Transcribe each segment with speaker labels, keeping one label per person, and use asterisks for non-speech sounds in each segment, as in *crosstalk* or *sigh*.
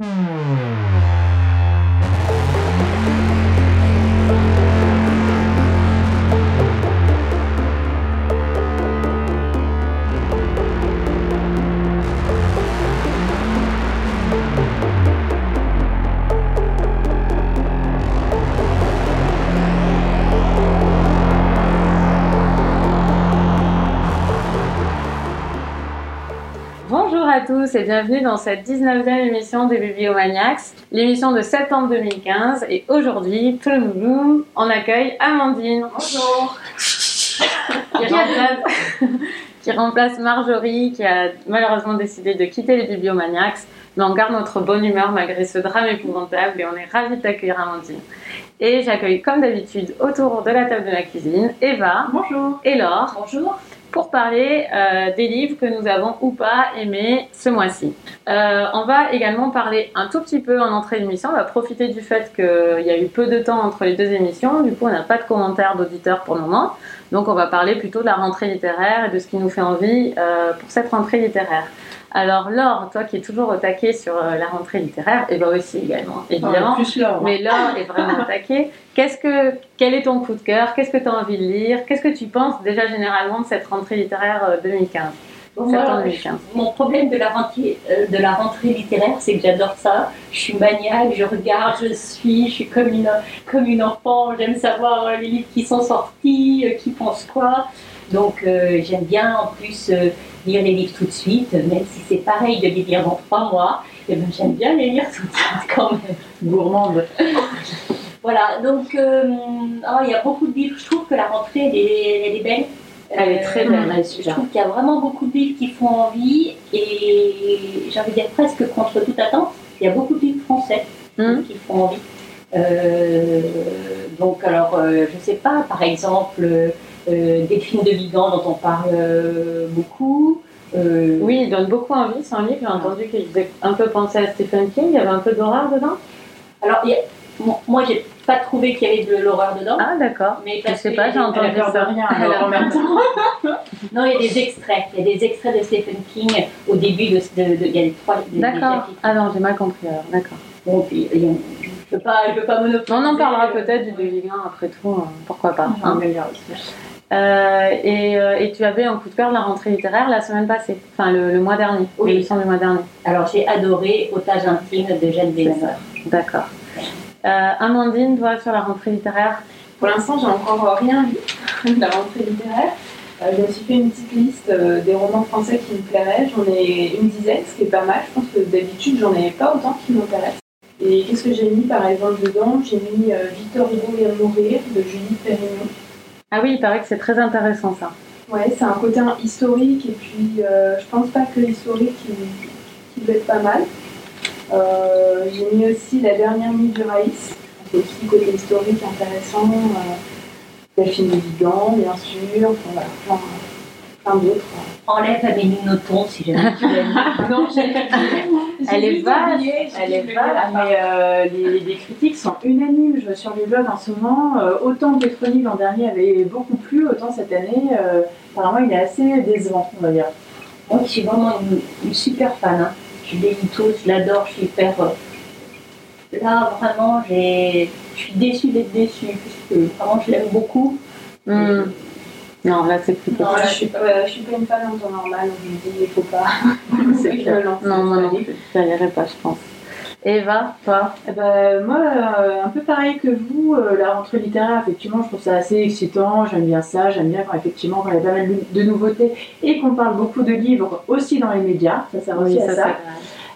Speaker 1: Bonjour tous et bienvenue dans cette 19e émission des Bibliomaniacs, l'émission de septembre 2015. Et aujourd'hui, tout le monde, on accueille Amandine.
Speaker 2: Bonjour.
Speaker 1: qui, remplace, *laughs* qui remplace Marjorie qui a malheureusement décidé de quitter les Bibliomaniacs. Mais on garde notre bonne humeur malgré ce drame épouvantable et on est ravis d'accueillir Amandine. Et j'accueille comme d'habitude autour de la table de la cuisine Eva
Speaker 2: Bonjour.
Speaker 1: et Laure
Speaker 2: Bonjour.
Speaker 1: Pour parler euh, des livres que nous avons ou pas aimés ce mois-ci. Euh, on va également parler un tout petit peu en entrée d'émission. On va profiter du fait qu'il y a eu peu de temps entre les deux émissions. Du coup, on n'a pas de commentaires d'auditeurs pour le moment. Donc, on va parler plutôt de la rentrée littéraire et de ce qui nous fait envie euh, pour cette rentrée littéraire. Alors, Laure, toi qui es toujours au taquet sur euh, la rentrée littéraire, et bah aussi également, évidemment.
Speaker 2: plus Laure.
Speaker 1: Mais Laure est vraiment au taquet. Qu'est-ce que, quel est ton coup de cœur? Qu'est-ce que tu as envie de lire? Qu'est-ce que tu penses déjà généralement de cette rentrée littéraire euh, 2015
Speaker 3: Bon,
Speaker 1: Septembre
Speaker 3: moi,
Speaker 1: 2015.
Speaker 3: mon problème de la, rentrée, euh, de la rentrée littéraire, c'est que j'adore ça. Je suis maniaque, je regarde, je suis, je suis comme une, comme une enfant. J'aime savoir euh, les livres qui sont sortis, euh, qui pensent quoi. Donc euh, j'aime bien en plus euh, lire les livres tout de suite, même si c'est pareil de les lire dans trois mois. Et ben, j'aime bien les lire tout de suite quand même.
Speaker 2: Gourmande.
Speaker 3: Voilà, donc euh, oh, il y a beaucoup de livres. Je trouve que la rentrée, elle est, elle est belle.
Speaker 1: Elle est très belle, elle est
Speaker 3: Je trouve qu'il y a vraiment beaucoup de livres qui font envie et j'ai envie de dire presque contre toute attente. Il y a beaucoup de livres français
Speaker 1: Hum.
Speaker 3: qui font envie. Donc alors, je sais pas, par exemple, des films de Vigan dont on parle euh, beaucoup. Euh,
Speaker 1: Oui, il donne beaucoup envie, c'est un livre, j'ai entendu qu'il faisait un peu penser à Stephen King, il y avait un peu d'horreur dedans
Speaker 3: Alors, il y a- bon, moi, j'ai pas trouvé qu'il y avait de l'horreur dedans.
Speaker 1: Ah d'accord,
Speaker 3: Mais
Speaker 1: je
Speaker 3: parce
Speaker 1: sais
Speaker 3: que
Speaker 1: pas, j'ai entendu
Speaker 2: peur de rien. Alors, en même temps. *laughs*
Speaker 3: Non, il y a des extraits. Il y a des extraits de Stephen King au début de. de- de- il y a les trois.
Speaker 1: D'accord, ah non, j'ai mal compris alors, d'accord.
Speaker 3: Bon, puis, il y a- je peux pas, je peux pas monopoliser.
Speaker 1: On en parlera peut-être du De Vigan après tout, euh, pourquoi pas.
Speaker 2: Ah,
Speaker 1: hein.
Speaker 2: aussi.
Speaker 1: Euh, et, euh, et tu avais un coup de cœur de la rentrée littéraire la semaine passée, enfin le, le mois dernier,
Speaker 3: Oui.
Speaker 1: l'émission du mois dernier.
Speaker 3: Alors, j'ai adoré Otage intime de Jeanne.
Speaker 1: D'accord. Euh, Amandine, toi sur la rentrée littéraire?
Speaker 4: Pour l'instant, j'ai encore rien lu *laughs* de la rentrée littéraire. Euh, je me suis fait une petite liste euh, des romans français qui me plairaient. J'en ai une dizaine, ce qui est pas mal. Je pense que d'habitude, j'en ai pas autant qui m'intéressent. Et qu'est-ce que j'ai mis par exemple dedans? J'ai mis euh, Victor Hugo et mourir de Julie Perrignon.
Speaker 1: Ah oui, il paraît que c'est très intéressant ça.
Speaker 4: Ouais, c'est un côté historique et puis euh, je pense pas que historique qui, qui peut être pas mal. Euh, j'ai mis aussi La dernière nuit du Raïs. C'est aussi côté historique intéressant. Euh, Delphine de Vigan, bien sûr. Plein d'autres.
Speaker 3: Enlève Amélie Nothomb si jamais tu l'aimes. *laughs*
Speaker 4: Non, *laughs* j'ai
Speaker 1: Elle est vache,
Speaker 4: Elle est
Speaker 2: Ah, mais euh, les, les critiques sont unanimes je, sur les blogs en ce moment. Euh, autant Petroni l'an dernier avait beaucoup plu, autant cette année, euh, apparemment, il est assez décevant, on va dire.
Speaker 3: Moi, je suis vraiment une, une super fan. hein. Je les lis tous, je l'adore, je suis hyper. euh, Là, vraiment, j'ai- je suis déçue d'être déçue, parce que vraiment, je l'aime beaucoup.
Speaker 1: Hmm. Non, là c'est plus
Speaker 3: Non,
Speaker 4: Non,
Speaker 3: là,
Speaker 4: je suis pas, je suis pas une fan en temps normal, donc je me dis, il faut pas. *laughs*
Speaker 1: C'est
Speaker 4: je
Speaker 1: clair.
Speaker 4: me lance.
Speaker 1: Non, moi non plus, je n'irai pas, je pense. Eva, toi
Speaker 2: Eh ben, moi, euh, un peu pareil que vous, euh, la rentrée littéraire, effectivement, je trouve ça assez excitant. J'aime bien ça. J'aime bien quand, effectivement, quand il y a pas mal de nouveautés et qu'on parle beaucoup de livres aussi dans les médias. Ça sert aussi à
Speaker 1: ça,
Speaker 2: ça.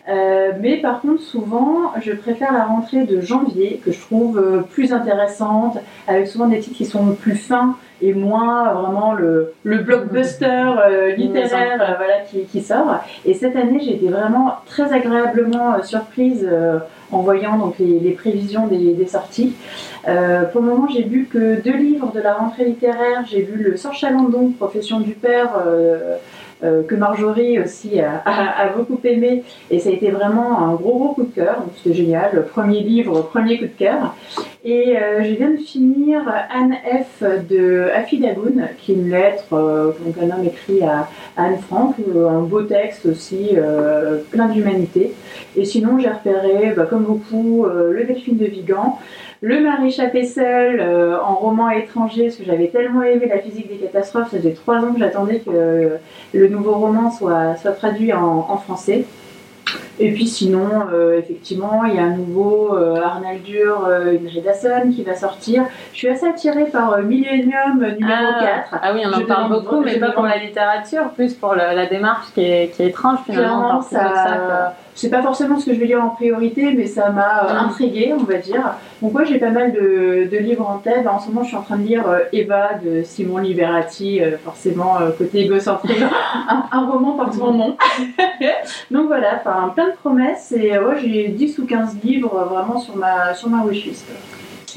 Speaker 2: Euh, mais par contre, souvent, je préfère la rentrée de janvier, que je trouve euh, plus intéressante, avec souvent des titres qui sont plus fins et moins vraiment le, le blockbuster euh, littéraire voilà, qui, sort. Et cette année, j'ai été vraiment très agréablement surprise en voyant donc, les, prévisions des, sorties. Pour le moment, j'ai vu que deux livres de la rentrée littéraire. J'ai vu Le Sort Chalandon, Profession du Père. Euh, que Marjorie aussi a, a- *laughs* a beaucoup aimé. Et ça a été vraiment un gros gros coup de cœur. Donc c'était génial. Premier livre premier coup de cœur. Et euh, je viens de finir Anne F. de Afidagoun, qui est une lettre euh, qu'un homme écrit à Anne Frank, euh, un beau texte aussi, euh, plein d'humanité. Et sinon, j'ai repéré, bah, comme beaucoup, le Delphine de Vigan, le Marie Chapessel euh, en roman étranger, parce que j'avais tellement aimé la physique des catastrophes, ça faisait trois ans que j'attendais que euh, le nouveau roman soit, soit traduit en, en français. Et puis sinon, euh, effectivement, il y a un nouveau euh, Arnaldur, euh, une Redasson qui va sortir. Je suis assez attirée par euh, Millennium euh, numéro
Speaker 1: Ah,
Speaker 2: 4.
Speaker 1: ah oui, on en
Speaker 2: Je
Speaker 1: parle beaucoup, mais pas pour la littérature, plus pour le- la démarche qui est, qui est étrange finalement.
Speaker 2: Clairement,
Speaker 1: ça,
Speaker 2: c'est pas forcément ce que je vais lire en priorité, mais ça m'a euh,
Speaker 1: Mm.
Speaker 2: intriguée, on va dire. Donc moi, j'ai pas mal de, de livres en tête. En ce moment, je suis en train de lire euh, Eva de Simon Liberati, euh, forcément euh, côté égocentrique. *laughs* un, un roman porte mon nom. *laughs* Donc voilà, plein de promesses et ouais, j'ai 10 ou 15 livres vraiment sur ma sur ma wishlist.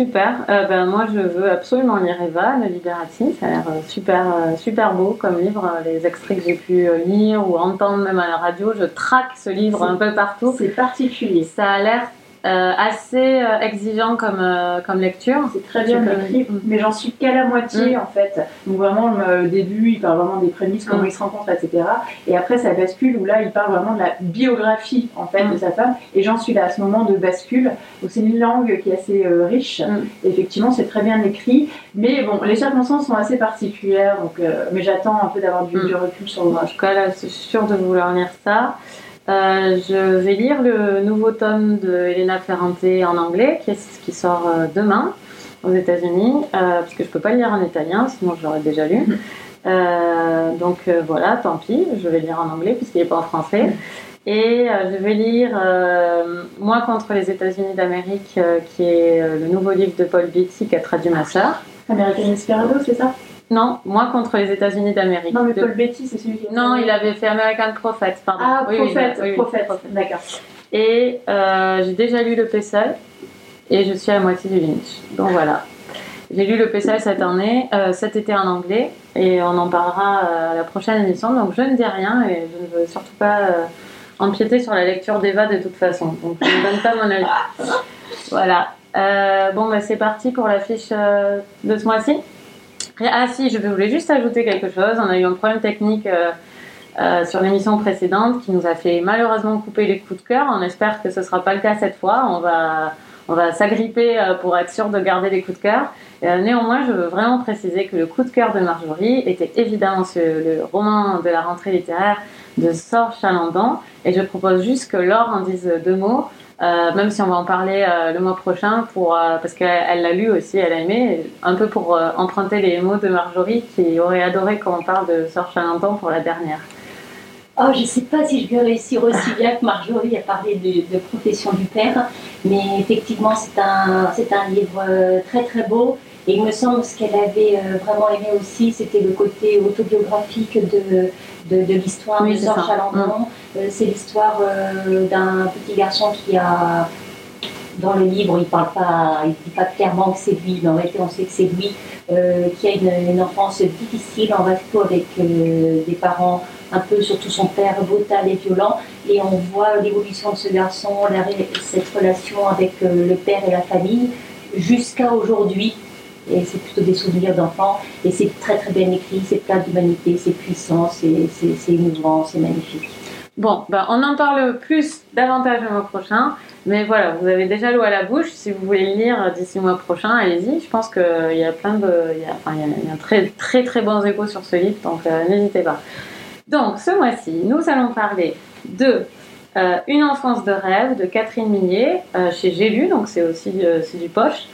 Speaker 1: Super. Euh, ben, moi, je veux absolument lire Eva de Liberati. Ça a l'air euh, super, euh, super beau comme livre. Les extraits que j'ai pu lire ou entendre même à la radio, je traque ce livre un peu partout.
Speaker 2: C'est particulier.
Speaker 1: Ça a l'air euh, assez euh, exigeant comme, euh, comme lecture.
Speaker 2: C'est très bien écrit,
Speaker 1: Mm.
Speaker 2: mais j'en suis qu'à la moitié en fait. Donc vraiment le début, il parle vraiment des prémices, comment
Speaker 1: Mm.
Speaker 2: ils se rencontrent, etc. Et après ça bascule où là il parle vraiment de la biographie en fait
Speaker 1: Mm.
Speaker 2: de sa femme. Et j'en suis là à ce moment de bascule. Donc c'est une langue qui est assez euh, riche.
Speaker 1: Mm.
Speaker 2: Effectivement, c'est très bien écrit, mais bon, les circonstances sont assez particulières. Donc, euh, mais j'attends un peu d'avoir du,
Speaker 1: Mm.
Speaker 2: du recul sur
Speaker 1: En
Speaker 2: l'ouvrage.
Speaker 1: tout cas, là, je suis sûre de vouloir lire ça. Euh, je vais lire le nouveau tome de Elena Ferrante en anglais, qui, est- qui sort euh, demain aux États-Unis, euh, parce que je peux pas le lire en italien, sinon je l'aurais déjà lu. Euh, donc voilà, tant pis, je vais le lire en anglais puisqu'il n'est pas en français. Et euh, je vais lire Moi contre les États-Unis d'Amérique, qui est le nouveau livre de Paul Beatty qui a traduit ma sœur.
Speaker 2: American Desperado, c'est ça?
Speaker 1: Non, Moi contre les États-Unis d'Amérique.
Speaker 2: Non, mais
Speaker 1: De-
Speaker 2: Paul Betty, c'est celui qui
Speaker 1: non, il avait fait American Prophet, pardon.
Speaker 2: Ah,
Speaker 1: Oui,
Speaker 2: prophète,
Speaker 1: oui.
Speaker 2: D'accord.
Speaker 1: Et euh, j'ai déjà lu le Pessal et je suis à la moitié du Lynch. Donc voilà. J'ai lu le Pessal cette année, euh, cet été en anglais et on en parlera euh, à la prochaine émission. Donc je ne dis rien et je ne veux surtout pas euh, empiéter sur la lecture d'Eva de toute façon. Donc je ne donne pas mon avis. Voilà. Bon, bah, c'est parti pour la fiche de ce mois-ci. Ah si, je voulais juste ajouter quelque chose. On a eu un problème technique euh, euh, sur l'émission précédente qui nous a fait malheureusement couper les coups de cœur. On espère que ce ne sera pas le cas cette fois. On va, on va s'agripper euh, pour être sûr de garder les coups de cœur. Néanmoins, je veux vraiment préciser que le coup de cœur de Marjorie était évidemment le roman de la rentrée littéraire de Sor Chalandon. Et je propose juste que Laure en dise deux mots. Euh, même si on va en parler euh, le mois prochain, euh, parce qu'elle elle l'a lu aussi, elle a aimé, un peu pour emprunter les mots de Marjorie qui aurait adoré qu'on parle de Sœur Chalenton pour la dernière.
Speaker 3: Oh, je ne sais pas si je vais réussir aussi bien que Marjorie à parler de, de profession du père, mais effectivement, c'est un, un livre très très beau. Et il me semble ce qu'elle avait vraiment aimé aussi, c'était le côté autobiographique de, de, de l'histoire
Speaker 1: Oui,
Speaker 3: de
Speaker 1: ça.
Speaker 3: Chalandon. C'est l'histoire euh, d'un petit garçon qui a, dans le livre, il parle pas, il dit pas clairement que c'est lui, mais en réalité, on sait que c'est lui, euh, qui a une, une enfance difficile en resto avec euh, des parents un peu, surtout son père, brutal et violent. Et on voit l'évolution de ce garçon, la cette relation avec euh, le père et la famille, jusqu'à aujourd'hui. Et c'est plutôt des souvenirs d'enfants. Et c'est très très bien écrit, c'est plein d'humanité, c'est puissant, c'est émouvant, c'est magnifique.
Speaker 1: Bon, ben, on en parle plus davantage le mois prochain. Mais voilà, vous avez déjà l'eau à la bouche. Si vous voulez le lire d'ici le mois prochain, allez-y. Je pense qu'il y a plein de. Il y a, enfin, il y a, il très, très très bons échos sur ce livre, donc euh, n'hésitez pas. Donc, ce mois-ci, nous allons parler de euh, Une enfance de rêve de Catherine Millet euh, chez J'ai donc c'est aussi euh, du poche.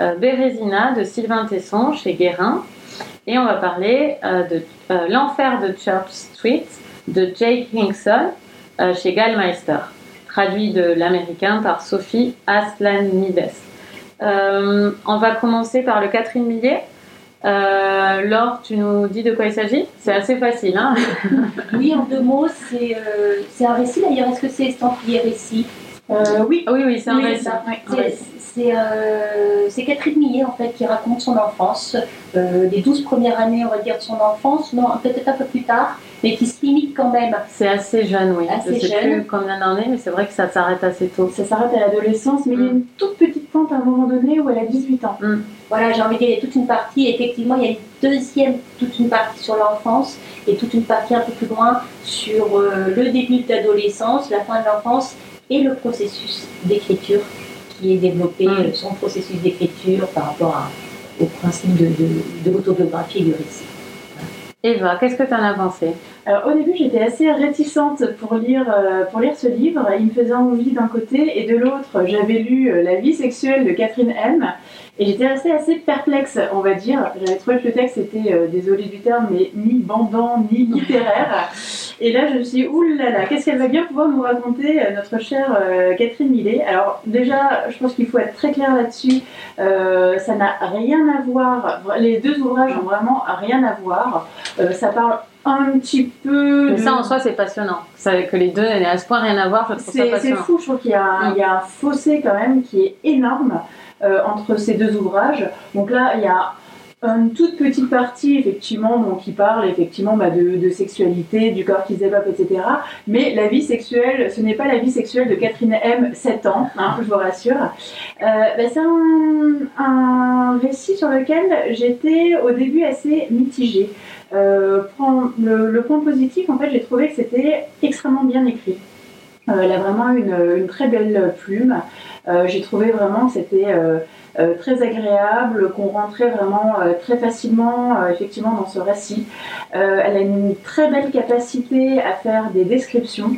Speaker 1: Euh, Bérésina de Sylvain Tesson chez Guérin. Et on va parler euh, de euh, L'enfer de Church Street de Jake Hinkson chez Gallmeister, traduit de l'américain par Sophie Aslanides. On va commencer par le Catherine Millet. Laure, tu nous dis de quoi il s'agit? C'est assez facile, hein? *laughs*
Speaker 3: Oui, en deux mots, c'est euh, un récit d'ailleurs. Est-ce que c'est estampillé récit?
Speaker 2: Euh, oui,
Speaker 1: Ah oui, oui, c'est un
Speaker 3: Oui. C'est- C'est euh, c'est Catherine Millet en fait qui raconte son enfance, euh, les 12 premières années on va dire de son enfance, non peut-être un peu plus tard, mais qui se limite quand même.
Speaker 1: C'est assez jeune, oui.
Speaker 3: Assez
Speaker 1: je sais
Speaker 3: jeune.
Speaker 1: plus combien d'années, mais c'est vrai que ça s'arrête assez tôt.
Speaker 2: ça s'arrête à l'adolescence, mais il y a une toute petite pente à un moment donné où elle a 18 ans.
Speaker 3: Voilà, j'ai envie de dire, il y a toute une partie, effectivement, il y a une deuxième, toute une partie sur l'enfance et toute une partie un peu plus loin sur euh, le début de l'adolescence, la fin de l'enfance et le processus d'écriture qui est développé,
Speaker 1: Mm.
Speaker 3: euh, son processus d'écriture par rapport à- au principe de, de- de l'autobiographie et du récit.
Speaker 1: Eva, qu'est-ce que tu en as pensé?
Speaker 2: Alors, au début, j'étais assez réticente pour lire, euh, pour lire ce livre. Il me faisait envie d'un côté, et de l'autre, j'avais lu euh, La vie sexuelle de Catherine M. Et j'étais restée assez perplexe, on va dire. J'avais trouvé que le texte était, euh, désolé du terme, mais ni bandant, ni littéraire. *laughs* Et là, je me suis dit, oulala, qu'est-ce qu'elle va bien pouvoir nous raconter, euh, notre chère euh, Catherine Millet Alors, déjà, je pense qu'il faut être très clair là-dessus. Euh, ça n'a rien à voir, les deux ouvrages ont vraiment rien à voir. Euh, ça parle un petit peu.
Speaker 1: Mais
Speaker 2: de-
Speaker 1: ça en soi, c'est passionnant. Ça, que les deux n'aient à ce point rien à voir, je trouve ça
Speaker 2: c'est fou, je trouve qu'il y, a un-
Speaker 1: Mm.
Speaker 2: y a un fossé quand même qui est énorme euh, entre ces deux ouvrages. Donc là, il y a une toute petite partie effectivement qui parle effectivement bah, de, sexualité, du corps qui se développe, etc. Mais la vie sexuelle, ce n'est pas la vie sexuelle de Catherine M, 7 ans, hein, je vous rassure. Euh, bah, c'est un, récit sur lequel j'étais au début assez mitigée. Euh, le, point positif, en fait, j'ai trouvé que c'était extrêmement bien écrit. Euh, elle a vraiment une très belle plume. Euh, j'ai trouvé vraiment que c'était euh, euh, très agréable, qu'on rentrait vraiment euh, très facilement euh, effectivement dans ce récit. Euh, elle a une très belle capacité à faire des descriptions.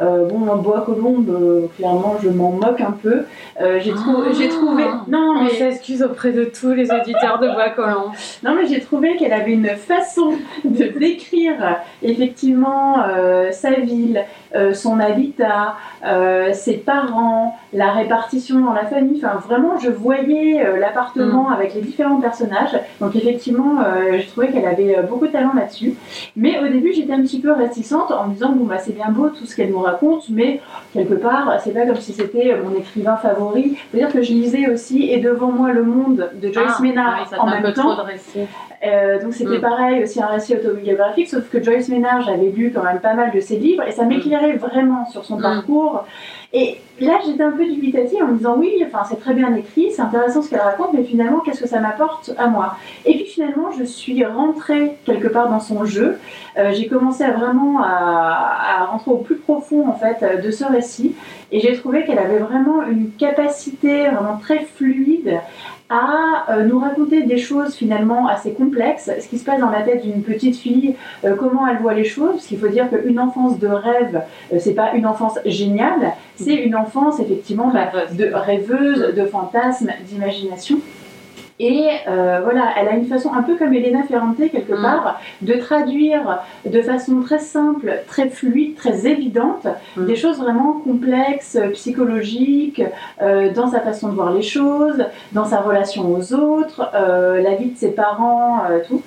Speaker 2: Euh, bon, Bois Colombe, euh, clairement, je m'en moque un peu. Euh, j'ai trou-
Speaker 1: Ah.
Speaker 2: j'ai trouvé. Non,
Speaker 1: On
Speaker 2: mais
Speaker 1: s'excuse auprès de tous les auditeurs de Bois Colomb.
Speaker 2: non, mais j'ai trouvé qu'elle avait une façon de décrire effectivement euh, sa ville, euh, son habitat, euh, ses parents, la répartition dans la famille. Enfin, vraiment, je voyais euh, l'appartement avec les différents personnages. Donc, effectivement, je trouvais qu'elle avait beaucoup de talent là-dessus. Mais au début, j'étais un petit peu réticente en me disant bon, bah, c'est bien beau tout ce qu'elle nous raconte, mais quelque part, c'est pas comme si c'était mon écrivain favori. C'est-à-dire que je lisais aussi Et devant moi le monde de Joyce
Speaker 1: Ah, fait
Speaker 2: en même temps. Euh, donc c'était
Speaker 1: Mm.
Speaker 2: pareil, aussi un récit autobiographique, sauf que Joyce Maynard, j'avais lu quand même pas mal de ses livres et ça m'éclairait vraiment sur son
Speaker 1: Mm.
Speaker 2: parcours. Et là, j'étais un peu dubitative en me disant oui, enfin c'est très bien écrit, c'est intéressant ce qu'elle raconte, mais finalement, qu'est-ce que ça m'apporte à moi? Et puis finalement, je suis rentrée quelque part dans son jeu. Euh, j'ai commencé à vraiment à, à rentrer au plus profond en fait de ce récit et j'ai trouvé qu'elle avait vraiment une capacité vraiment très fluide à euh, nous raconter des choses finalement assez complexes, ce qui se passe dans la tête d'une petite fille, euh, comment elle voit les choses, parce qu'il faut dire qu'une enfance de rêve, euh, c'est pas une enfance géniale, c'est une enfance effectivement bah, de rêveuse, de fantasme, d'imagination. Et euh, voilà, elle a une façon un peu comme Elena Ferrante quelque
Speaker 1: Mm.
Speaker 2: part de traduire de façon très simple, très fluide, très évidente
Speaker 1: Mm.
Speaker 2: des choses vraiment complexes, psychologiques, euh, dans sa façon de voir les choses, dans sa relation aux autres, euh, la vie de ses parents, tout.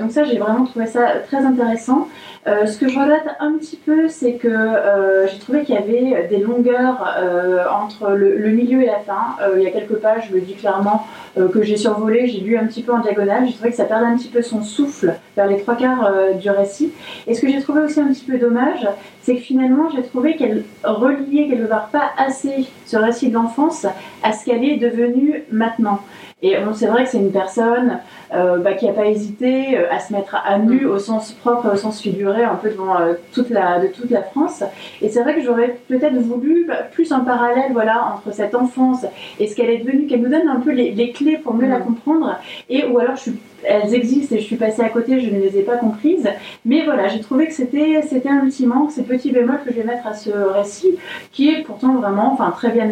Speaker 2: Donc ça, j'ai vraiment trouvé ça très intéressant. Euh, ce que je regrette un petit peu, c'est que euh, j'ai trouvé qu'il y avait des longueurs euh, entre le, milieu et la fin. Il y a quelques pages, je le dis clairement, que j'ai survolé, j'ai lu un petit peu en diagonale. J'ai trouvé que ça perdait un petit peu son souffle vers les trois quarts du récit. Et ce que j'ai trouvé aussi un petit peu dommage, c'est que finalement, j'ai trouvé qu'elle reliait quelque part pas assez ce récit de l'enfance à ce qu'elle est devenue maintenant. Et bon, c'est vrai que c'est une personne euh, bah, qui n'a pas hésité euh, à se mettre à nu au sens propre, au sens figuré, un peu devant euh, toute la, de toute la France. Et c'est vrai que j'aurais peut-être voulu bah, plus un parallèle voilà, entre cette enfance et ce qu'elle est devenue, qu'elle nous donne un peu les, les clés pour mieux la
Speaker 1: Mhm.
Speaker 2: comprendre. Et ou alors je suis elles existent et je suis passée à côté, je ne les ai pas comprises. Mais voilà, j'ai trouvé que c'était c'était un petit manque, ces petits bémols que je vais mettre à ce récit, qui est pourtant vraiment enfin, très, bien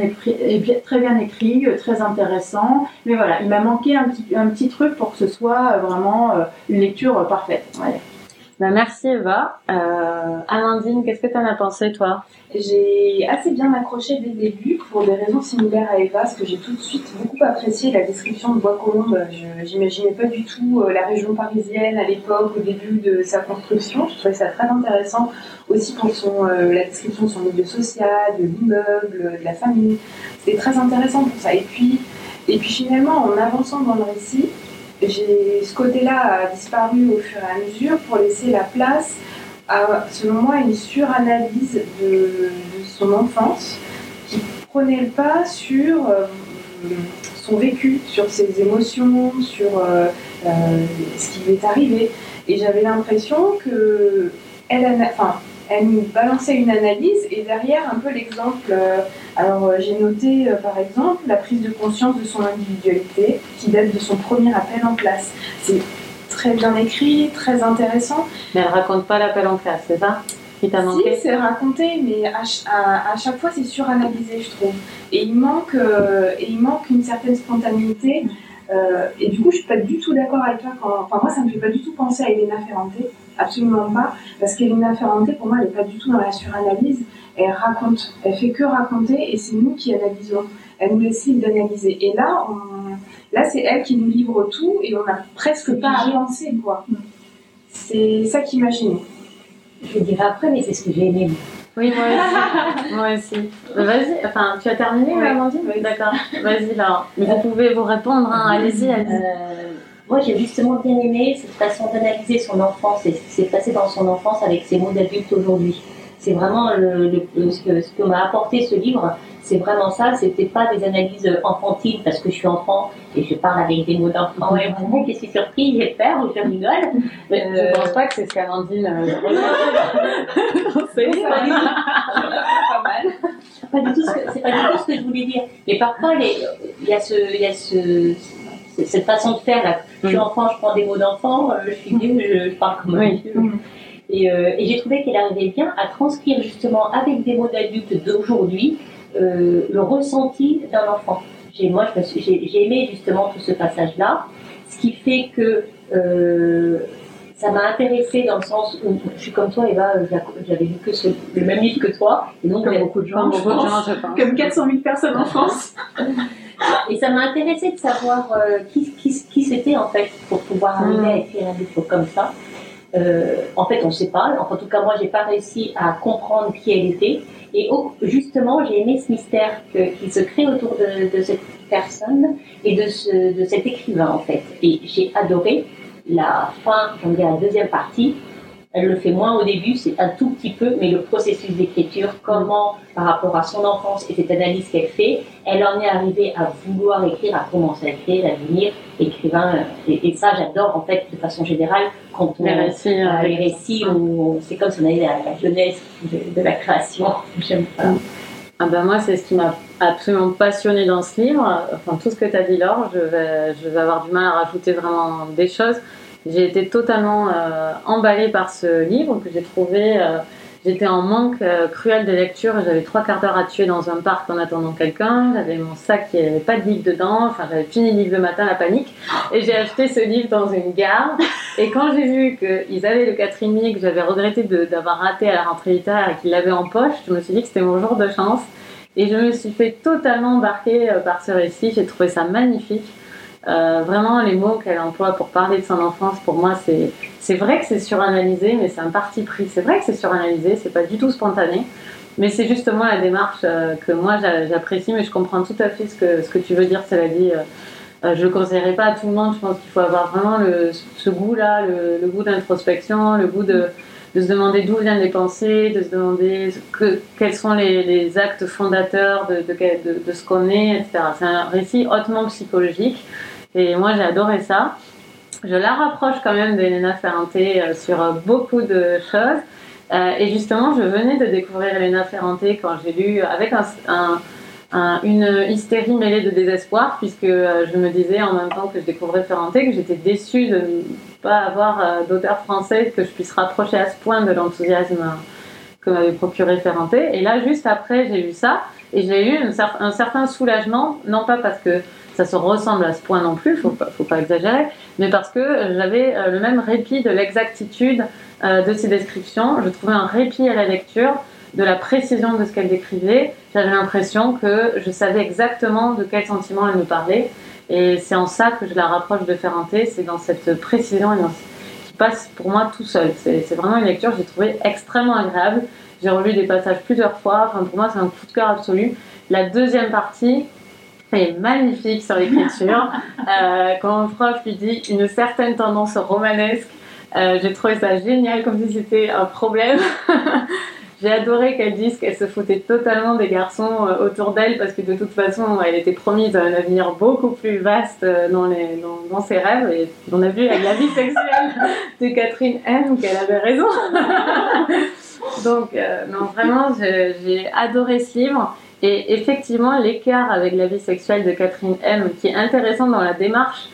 Speaker 2: très bien écrit, très intéressant. Mais voilà, il m'a manqué un petit, un petit truc pour que ce soit euh, vraiment euh, une lecture euh, parfaite.
Speaker 1: Bah, merci Eva. Euh, Amandine, qu'est-ce que tu en as pensé toi?
Speaker 4: J'ai assez bien accroché dès le début pour des raisons similaires à Eva, parce que j'ai tout de suite beaucoup apprécié la description de Bois-Colombes. Je J'imaginais pas du tout la région parisienne à l'époque, au début de sa construction. Je trouvais ça très intéressant aussi pour son, euh, la description de son milieu social, de l'immeuble, de la famille. C'était très intéressant pour ça. Et puis, et puis finalement, en avançant dans le récit, ce côté-là a disparu au fur et à mesure pour laisser la place à, selon moi, une suranalyse de, son enfance qui prenait le pas sur euh, son vécu, sur ses émotions, sur euh, euh, ce qui lui est arrivé. Et j'avais l'impression que elle, enfin, elle nous balançait une analyse et derrière un peu l'exemple. euh, alors euh, j'ai noté euh, par exemple la prise de conscience de son individualité qui date de son premier appel en classe. C'est très bien écrit, très intéressant.
Speaker 1: Mais elle raconte pas l'appel en classe, c'est ça Qui t'a manqué?
Speaker 4: Si, c'est raconté, mais à, à- à chaque fois c'est suranalysé, je trouve. Et il manque, euh, et il manque une certaine spontanéité. Euh, et du coup, je suis pas du tout d'accord avec toi. Quand, enfin, moi, ça me fait pas du tout penser à Elena Ferrante, absolument pas, parce qu'Elena Ferrante, pour moi, elle est pas du tout dans la suranalyse. Elle raconte, elle fait que raconter, et c'est nous qui analysons. Elle nous laisse d'analyser. Et là, on- là, c'est elle qui nous livre tout, et on n'a presque pas à penser, quoi. C'est ça qui m'a gênée.
Speaker 3: Je le dirai après, mais c'est ce que j'ai aimé.
Speaker 1: Oui, moi aussi. moi aussi. Euh, Vas-y, enfin, tu as terminé,
Speaker 4: Ouais.
Speaker 1: Amandine
Speaker 4: Oui.
Speaker 1: D'accord. Vas-y, là. Mais vous pouvez vous répondre, hein. allez-y, allez-y.
Speaker 3: Euh, moi, j'ai justement bien aimé cette façon d'analyser son enfance et ce qui s'est passé dans son enfance avec ses mots d'adulte aujourd'hui. C'est vraiment le, le- le- ce que, ce que m'a apporté ce livre. C'est vraiment ça. C'était pas des analyses enfantines parce que je suis enfant et je parle avec des mots d'enfant. Et vraiment, je suis surprise, j'ai peur ou je rigole.
Speaker 1: Mais
Speaker 3: Euh,
Speaker 1: Je pense pas que c'est ce qu'Amandine. euh, *laughs* c'est
Speaker 3: pas du tout-
Speaker 4: pas mal.
Speaker 3: c'est pas du tout ce que je voulais dire. Mais parfois, il y a ce, y a ce, ce- cette façon de faire là. Je suis
Speaker 1: Mm.
Speaker 3: enfant, je prends des mots d'enfant, euh, je suis vieux, je, je parle comme un vieux. Et, euh, et j'ai trouvé qu'elle arrivait bien à transcrire justement avec des mots d'adultes d'aujourd'hui euh, le ressenti d'un enfant. J'ai, moi, j'ai, aimé justement tout ce passage-là, ce qui fait que euh, ça m'a intéressée dans le sens où je suis comme toi, Eva, j'avais lu que ce- le même livre que toi, et donc
Speaker 2: Comme beaucoup de gens,
Speaker 1: beaucoup de gens, je pense. *laughs*
Speaker 2: Comme 400 000 personnes en France. *laughs*
Speaker 3: Et ça m'a intéressé de savoir euh, qui, qui, qui c'était en fait pour pouvoir arriver à écrire un livre comme ça. Euh, en fait, on ne sait pas. Enfin, en tout cas, moi, j'ai pas réussi à comprendre qui elle était. Et justement, j'ai aimé ce mystère qui se crée autour de, cette personne et de, ce, de cet écrivain, en fait. Et j'ai adoré la fin, on dirait la deuxième partie. Elle le fait moins au début, c'est un tout petit peu, mais le processus d'écriture, comment, par rapport à son enfance et cette analyse qu'elle fait, elle en est arrivée à vouloir écrire, à commencer à écrire, à devenir écrivain. Et, et ça, j'adore, en fait, de façon générale, quand on
Speaker 1: Les récits.
Speaker 3: euh,
Speaker 1: euh,
Speaker 3: les récits où c'est comme si on avait la, la jeunesse de, de la création. *laughs* J'aime ça.
Speaker 1: Ah ben moi, c'est ce qui m'a absolument passionné dans ce livre. Enfin, tout ce que tu as dit, Laure, je vais, je vais avoir du mal à rajouter vraiment des choses. J'ai été totalement euh, emballée par ce livre que j'ai trouvé. euh, J'étais en manque euh, cruel de lecture. J'avais trois quarts d'heure à tuer dans un parc en attendant quelqu'un. J'avais mon sac qui n'avait pas de livre dedans. Enfin, j'avais fini le livre le matin, la panique. Et j'ai acheté ce livre dans une gare. Et quand j'ai vu qu'ils avaient le quatrième que j'avais regretté d'avoir raté à la rentrée littéraire et qu'ils l'avaient en poche, je me suis dit que c'était mon jour de chance. Et je me suis fait totalement embarquer euh, par ce récit. J'ai trouvé ça magnifique. Euh, vraiment, les mots qu'elle emploie pour parler de son enfance, pour moi, c'est c'est vrai que c'est suranalysé, mais c'est un parti pris. C'est vrai que c'est suranalysé, c'est pas du tout spontané. Mais c'est justement la démarche euh, que moi j'a- j'apprécie, mais je comprends tout à fait ce que, ce que tu veux dire, cela dit. euh, euh, je ne le conseillerais pas à tout le monde. Je pense qu'il faut avoir vraiment ce goût-là, le, goût d'introspection, le goût de, de se demander d'où viennent les pensées, de se demander que, quels sont les, actes fondateurs de- de ce qu'on est, etc. C'est un récit hautement psychologique et moi j'ai adoré ça. Je la rapproche quand même d'Elena Ferrante euh, sur euh, beaucoup de choses. Euh, et justement, je venais de découvrir Elena Ferrante quand j'ai lu avec un, un- un- une hystérie mêlée de désespoir, puisque je me disais en même temps que je découvrais Ferrante que j'étais déçue de ne pas avoir d'auteur français que je puisse rapprocher à ce point de l'enthousiasme que m'avait procuré Ferranté. Et là, juste après, j'ai lu ça et j'ai eu un certain soulagement, non pas parce que ça se ressemble à ce point non plus, faut pas, faut pas exagérer, mais parce que j'avais le même répit de l'exactitude de ces descriptions. Je trouvais un répit à la lecture de la précision de ce qu'elle décrivait, j'avais l'impression que je savais exactement de quel sentiment elle me parlait. Et c'est en ça que je la rapproche de Ferranté, c'est dans cette précision qui passe pour moi tout seul. C'est vraiment une lecture que j'ai trouvée extrêmement agréable. J'ai relu des passages plusieurs fois. Enfin, pour moi, c'est un coup de cœur absolu. La deuxième partie est magnifique sur l'écriture. *laughs* euh, quand mon prof lui dit une certaine tendance romanesque, euh, j'ai trouvé ça génial, comme si c'était un problème. *laughs* J'ai adoré qu'elle dise qu'elle se foutait totalement des garçons euh, autour d'elle parce que de toute façon, elle était promise un avenir beaucoup plus vaste dans, les, dans, ses rêves. Et on a vu avec la vie sexuelle *laughs* de Catherine M qu'elle avait raison. Donc, non, vraiment, j'ai adoré ce livre. Et effectivement, l'écart avec la vie sexuelle de Catherine M, qui est intéressant dans la démarche,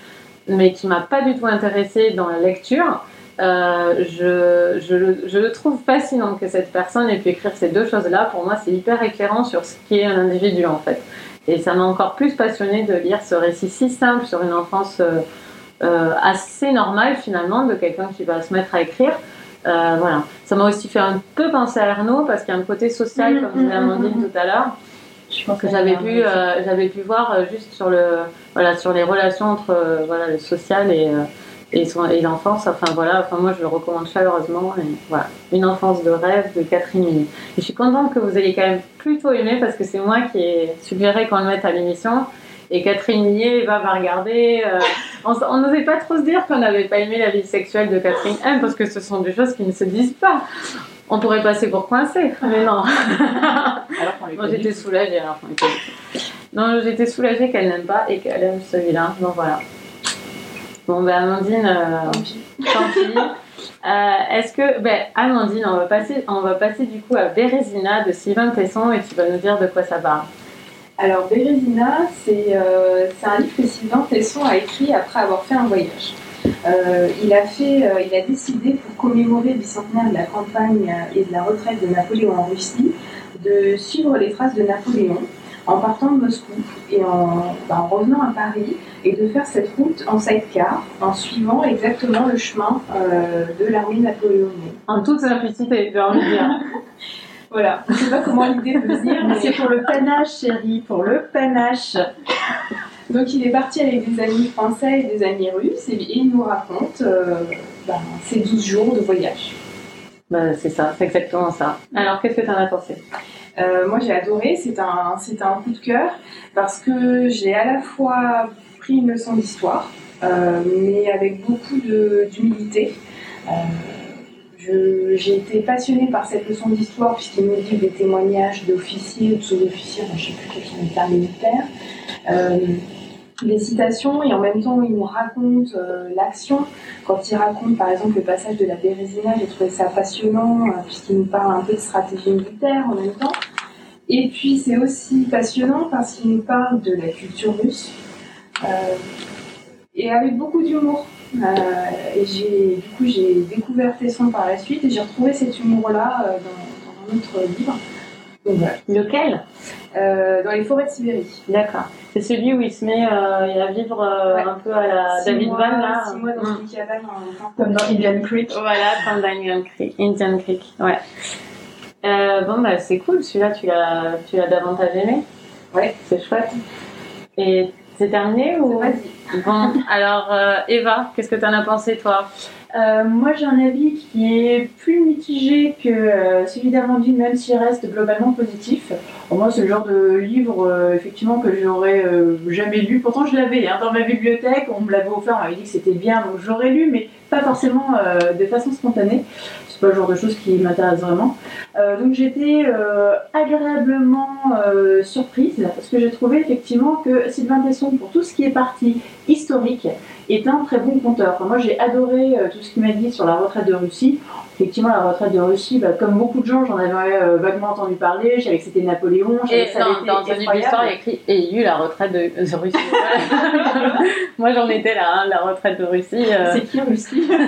Speaker 1: mais qui m'a pas du tout intéressée dans la lecture, euh, je, je, je, le trouve fascinant que cette personne ait pu écrire ces deux choses-là. Pour moi, c'est hyper éclairant sur ce qui est un individu en fait. Et ça m'a encore plus passionné de lire ce récit si simple sur une enfance euh, euh, assez normale finalement de quelqu'un qui va se mettre à écrire. voilà. Ça m'a aussi fait un peu penser à Ernaud parce qu'il y a un côté social, mmh, comme disait mmh, Amandine mmh, tout à l'heure. Je pense que j'avais pu, j'avais pu voir juste sur le, voilà, sur les relations entre voilà, le social et et, et l'enfance, enfin voilà, enfin moi je le recommande chaleureusement. Et voilà, une enfance de rêve de Catherine Millet. Et je suis contente que vous ayez quand même plutôt aimé parce que c'est moi qui ai suggéré qu'on le mette à l'émission. Et Catherine Millet va, va regarder. Euh, on n'osait pas trop se dire qu'on n'avait pas aimé la vie sexuelle de Catherine M parce que ce sont des choses qui ne se disent pas. On pourrait passer pour coincé, mais non. alors j'étais soulagée alors Non, j'étais soulagée qu'elle n'aime pas et qu'elle aime celui-là. Donc voilà. Bon, ben Amandine, euh, tant pis. Euh, est-ce que, ben, Amandine, on va, passer, on va passer du coup à Bérésina de Sylvain Tesson et tu vas nous dire de quoi ça parle.
Speaker 4: Alors, Bérésina, euh, c'est un livre que Sylvain Tesson a écrit après avoir fait un voyage. il, a fait, il a décidé, pour commémorer le bicentenaire de la campagne et de la retraite de Napoléon en Russie, de suivre les traces de Napoléon en partant de Moscou et en, bah, revenant à Paris et de faire cette route en sidecar en suivant exactement le chemin euh, de l'armée napoléonienne.
Speaker 1: En toute simplicité, j'ai envie de dire. *laughs*
Speaker 4: voilà, je ne sais pas comment l'idée peut venir,
Speaker 2: mais c'est pour le panache, chérie, pour le panache.
Speaker 4: Donc il est parti avec des amis français et des amis russes et il nous raconte euh, bah, ses 12 jours de voyage.
Speaker 1: Bah, c'est ça, c'est exactement ça. Alors qu'est-ce que tu en as pensé?
Speaker 4: Euh, moi j'ai adoré, c'est un, c'est un coup de cœur parce que j'ai à la fois pris une leçon d'histoire, euh, mais avec beaucoup d'humilité. Euh, j'ai été passionnée par cette leçon d'histoire puisqu'il nous dit des témoignages d'officiers ou de sous-officiers, je ne sais plus quels sont les militaires les citations et en même temps il nous raconte l'action. Quand il raconte par exemple le passage de la Bérésina, j'ai trouvé ça passionnant puisqu'il nous parle un peu de stratégie militaire en même temps. Et puis c'est aussi passionnant parce qu'il nous parle de la culture russe euh, et avec beaucoup d'humour. Euh, et j'ai, du coup, j'ai découvert Tesson par la suite et j'ai retrouvé cet humour-là euh, dans, un autre livre.
Speaker 1: Lequel?
Speaker 4: Dans les forêts de Sibérie.
Speaker 1: D'accord. C'est celui où il se met à vivre un peu à la David Van là.
Speaker 4: Six mois dans une cabane
Speaker 2: comme dans Indian Creek.
Speaker 1: Voilà, comme dans Indian Creek. Indian Creek. Ouais. Euh, bon, bah, c'est cool, celui-là, tu l'as, tu l'as davantage aimé.
Speaker 4: Ouais.
Speaker 1: C'est chouette. Et c'est terminé ou Bon, alors euh, Eva, qu'est-ce que tu en as pensé toi?
Speaker 2: Euh, moi, j'ai un avis qui est plus mitigé que euh, celui d'Amandine, même s'il reste globalement positif. Pour moi, c'est le genre de livre, euh, effectivement, que j'aurais jamais lu. Pourtant, je l'avais hein, dans ma bibliothèque, on me l'avait offert, on m'avait dit que c'était bien, donc j'aurais lu, mais pas forcément de façon spontanée. C'est pas le genre de choses qui m'intéresse vraiment. Donc, j'étais agréablement surprise, parce que j'ai trouvé effectivement que Sylvain Tesson, pour tout ce qui est parti historique, est un très bon conteur. moi, j'ai adoré euh, tout ce qu'il m'a dit sur la retraite de Russie. Effectivement, la retraite de Russie, bah, comme beaucoup de gens, j'en avais euh, vaguement entendu parler. Je savais que c'était Napoléon.
Speaker 1: Et ça non, dans il y a écrit et il y a eu la retraite de, Russie? *laughs* moi, j'en étais là, hein, la retraite de Russie.
Speaker 2: Euh. C'est qui Russie? *laughs*